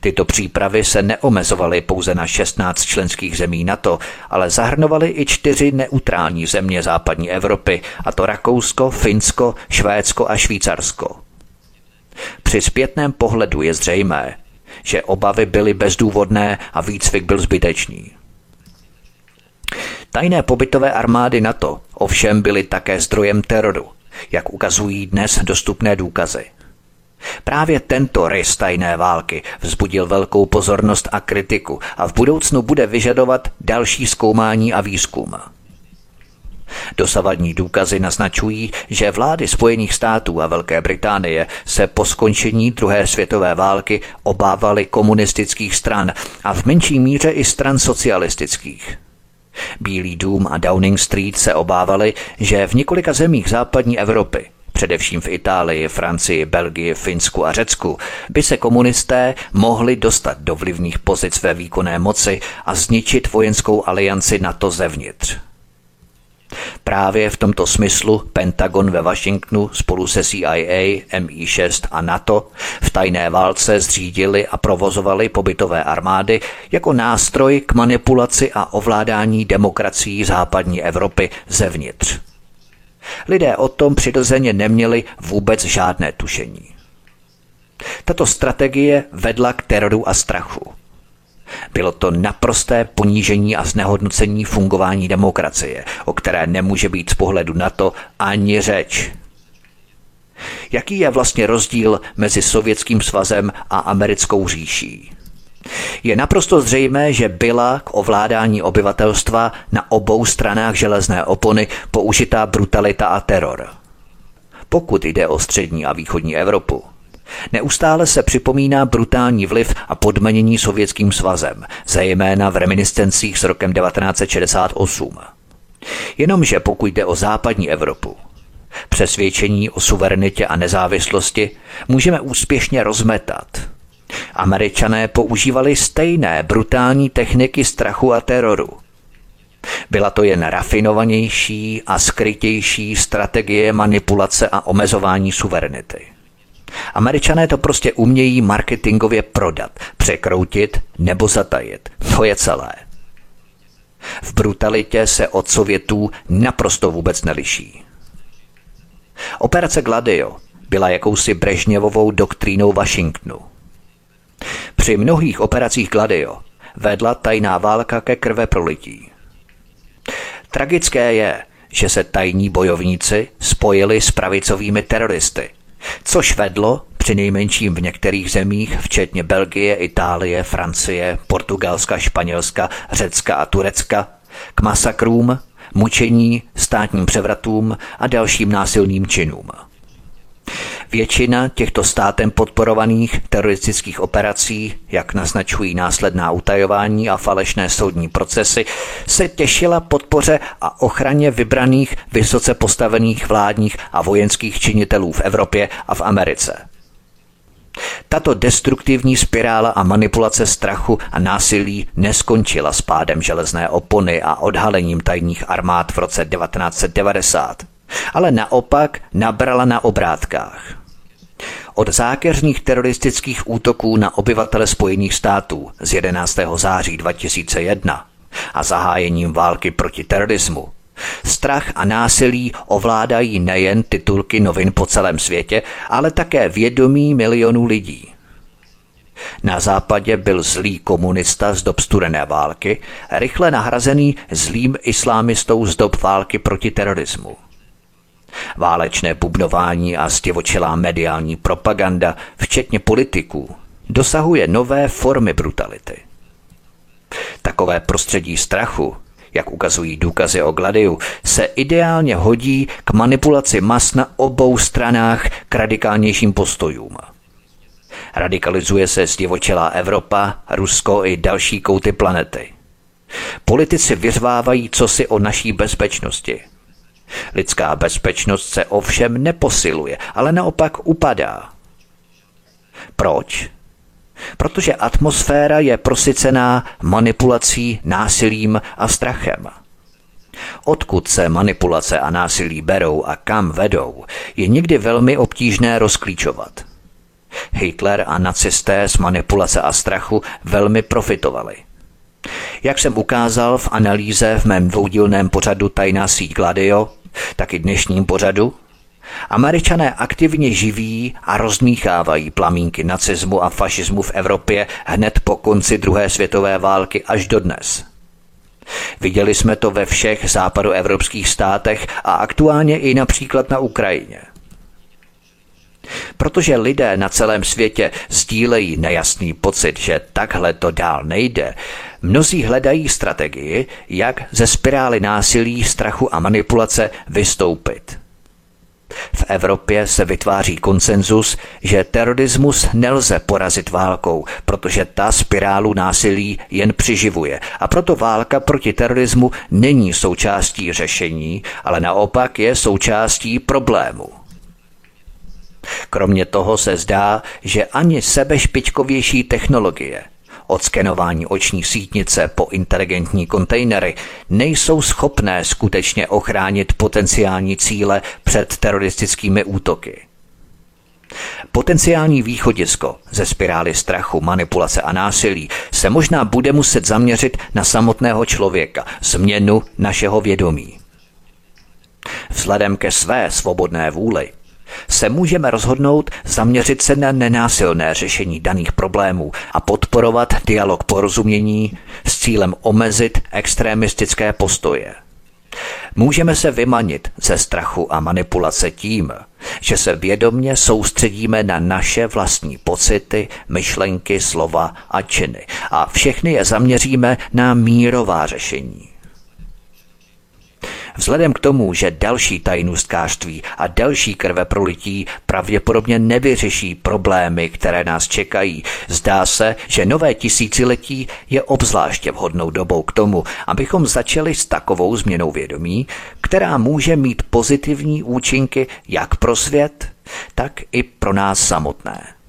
Tyto přípravy se neomezovaly pouze na 16 členských zemí NATO, ale zahrnovaly i čtyři neutrální země západní Evropy, a to Rakousko, Finsko, Švédsko a Švýcarsko. Při zpětném pohledu je zřejmé, že obavy byly bezdůvodné a výcvik byl zbytečný. Tajné pobytové armády NATO ovšem byly také zdrojem teroru, jak ukazují dnes dostupné důkazy. Právě tento rys tajné války vzbudil velkou pozornost a kritiku a v budoucnu bude vyžadovat další zkoumání a výzkum. Dosavadní důkazy naznačují, že vlády Spojených států a Velké Británie se po skončení druhé světové války obávaly komunistických stran a v menší míře i stran socialistických. Bílý dům a Downing Street se obávali, že v několika zemích západní Evropy především v Itálii, Francii, Belgii, Finsku a Řecku, by se komunisté mohli dostat do vlivných pozic ve výkonné moci a zničit vojenskou alianci NATO zevnitř. Právě v tomto smyslu Pentagon ve Washingtonu spolu se CIA, MI6 a NATO v tajné válce zřídili a provozovali pobytové armády jako nástroj k manipulaci a ovládání demokracií západní Evropy zevnitř. Lidé o tom přirozeně neměli vůbec žádné tušení. Tato strategie vedla k teroru a strachu. Bylo to naprosté ponížení a znehodnocení fungování demokracie, o které nemůže být z pohledu na to ani řeč. Jaký je vlastně rozdíl mezi Sovětským svazem a americkou říší? Je naprosto zřejmé, že byla k ovládání obyvatelstva na obou stranách železné opony použitá brutalita a teror. Pokud jde o střední a východní Evropu, Neustále se připomíná brutální vliv a podmanění sovětským svazem, zejména v reminiscencích s rokem 1968. Jenomže pokud jde o západní Evropu, přesvědčení o suverenitě a nezávislosti můžeme úspěšně rozmetat. Američané používali stejné brutální techniky strachu a teroru. Byla to jen rafinovanější a skrytější strategie manipulace a omezování suverenity. Američané to prostě umějí marketingově prodat, překroutit nebo zatajit. To je celé. V brutalitě se od Sovětů naprosto vůbec neliší. Operace Gladio byla jakousi Brežněvovou doktrínou Washingtonu. Při mnohých operacích Gladio vedla tajná válka ke krve prolití. Tragické je, že se tajní bojovníci spojili s pravicovými teroristy – což vedlo při nejmenším v některých zemích, včetně Belgie, Itálie, Francie, Portugalska, Španělska, Řecka a Turecka, k masakrům, mučení, státním převratům a dalším násilným činům. Většina těchto státem podporovaných teroristických operací, jak naznačují následná utajování a falešné soudní procesy, se těšila podpoře a ochraně vybraných vysoce postavených vládních a vojenských činitelů v Evropě a v Americe. Tato destruktivní spirála a manipulace strachu a násilí neskončila s pádem železné opony a odhalením tajných armád v roce 1990, ale naopak nabrala na obrátkách. Od zákeřných teroristických útoků na obyvatele Spojených států z 11. září 2001 a zahájením války proti terorismu Strach a násilí ovládají nejen titulky novin po celém světě, ale také vědomí milionů lidí. Na západě byl zlý komunista z dob studené války, rychle nahrazený zlým islámistou z dob války proti terorismu. Válečné bubnování a stěvočelá mediální propaganda, včetně politiků, dosahuje nové formy brutality. Takové prostředí strachu, jak ukazují důkazy o Gladiu, se ideálně hodí k manipulaci mas na obou stranách k radikálnějším postojům. Radikalizuje se stěvočelá Evropa, Rusko i další kouty planety. Politici vyřvávají cosi o naší bezpečnosti – Lidská bezpečnost se ovšem neposiluje, ale naopak upadá. Proč? Protože atmosféra je prosycená manipulací, násilím a strachem. Odkud se manipulace a násilí berou a kam vedou, je někdy velmi obtížné rozklíčovat. Hitler a nacisté z manipulace a strachu velmi profitovali – jak jsem ukázal v analýze v mém dvoudílném pořadu Tajná síť Gladio, tak i dnešním pořadu, Američané aktivně živí a rozmíchávají plamínky nacismu a fašismu v Evropě hned po konci druhé světové války až do dnes. Viděli jsme to ve všech západoevropských státech a aktuálně i například na Ukrajině. Protože lidé na celém světě sdílejí nejasný pocit, že takhle to dál nejde, mnozí hledají strategii, jak ze spirály násilí, strachu a manipulace vystoupit. V Evropě se vytváří konsenzus, že terorismus nelze porazit válkou, protože ta spirálu násilí jen přiživuje. A proto válka proti terorismu není součástí řešení, ale naopak je součástí problému. Kromě toho se zdá, že ani sebešpičkovější technologie, od skenování oční sítnice po inteligentní kontejnery, nejsou schopné skutečně ochránit potenciální cíle před teroristickými útoky. Potenciální východisko ze spirály strachu, manipulace a násilí se možná bude muset zaměřit na samotného člověka, změnu našeho vědomí. Vzhledem ke své svobodné vůli se můžeme rozhodnout zaměřit se na nenásilné řešení daných problémů a podporovat dialog porozumění s cílem omezit extremistické postoje. Můžeme se vymanit ze strachu a manipulace tím, že se vědomně soustředíme na naše vlastní pocity, myšlenky, slova a činy a všechny je zaměříme na mírová řešení. Vzhledem k tomu, že další tajnůstkářství a další krve prolití pravděpodobně nevyřeší problémy, které nás čekají, zdá se, že nové tisíciletí je obzvláště vhodnou dobou k tomu, abychom začali s takovou změnou vědomí, která může mít pozitivní účinky jak pro svět, tak i pro nás samotné.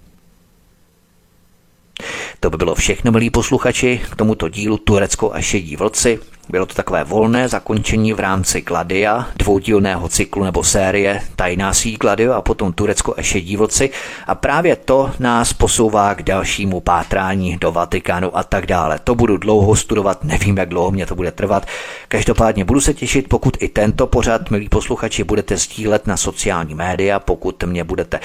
To by bylo všechno, milí posluchači, k tomuto dílu Turecko a šedí vlci. Bylo to takové volné zakončení v rámci Gladia, dvoudílného cyklu nebo série Tajná síť Gladio a potom Turecko a šedí vlci. A právě to nás posouvá k dalšímu pátrání do Vatikánu a tak dále. To budu dlouho studovat, nevím, jak dlouho mě to bude trvat. Každopádně budu se těšit, pokud i tento pořad, milí posluchači, budete sdílet na sociální média, pokud mě budete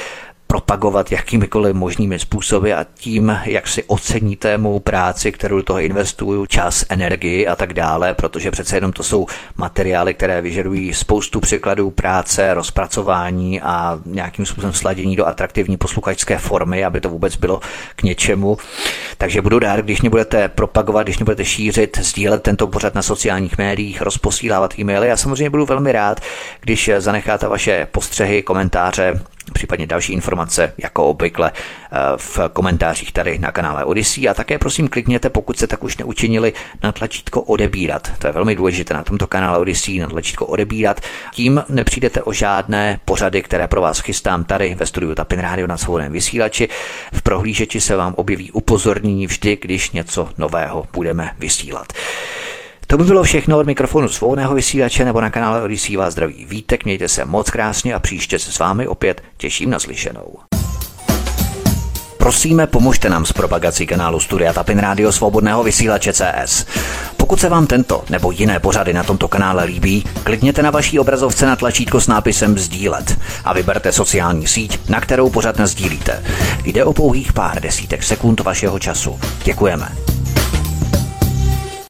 propagovat jakýmikoliv možnými způsoby a tím, jak si oceníte mou práci, kterou do toho investuju, čas, energii a tak dále, protože přece jenom to jsou materiály, které vyžadují spoustu překladů práce, rozpracování a nějakým způsobem sladění do atraktivní posluchačské formy, aby to vůbec bylo k něčemu. Takže budu rád, když mě budete propagovat, když mě budete šířit, sdílet tento pořad na sociálních médiích, rozposílávat e-maily a samozřejmě budu velmi rád, když zanecháte vaše postřehy, komentáře případně další informace, jako obvykle eh, v komentářích tady na kanále Odyssey a také prosím klikněte, pokud se tak už neučinili, na tlačítko odebírat. To je velmi důležité na tomto kanále Odyssey, na tlačítko odebírat. Tím nepřijdete o žádné pořady, které pro vás chystám tady ve studiu Tapin Radio na svobodném vysílači. V prohlížeči se vám objeví upozornění vždy, když něco nového budeme vysílat. To by bylo všechno od mikrofonu svobodného vysílače nebo na kanále Odisí vás zdraví vítek, mějte se moc krásně a příště se s vámi opět těším na slyšenou. Prosíme, pomožte nám s propagací kanálu Studia Tapin Rádio Svobodného vysílače CS. Pokud se vám tento nebo jiné pořady na tomto kanále líbí, klikněte na vaší obrazovce na tlačítko s nápisem Sdílet a vyberte sociální síť, na kterou pořad sdílíte. Jde o pouhých pár desítek sekund vašeho času. Děkujeme.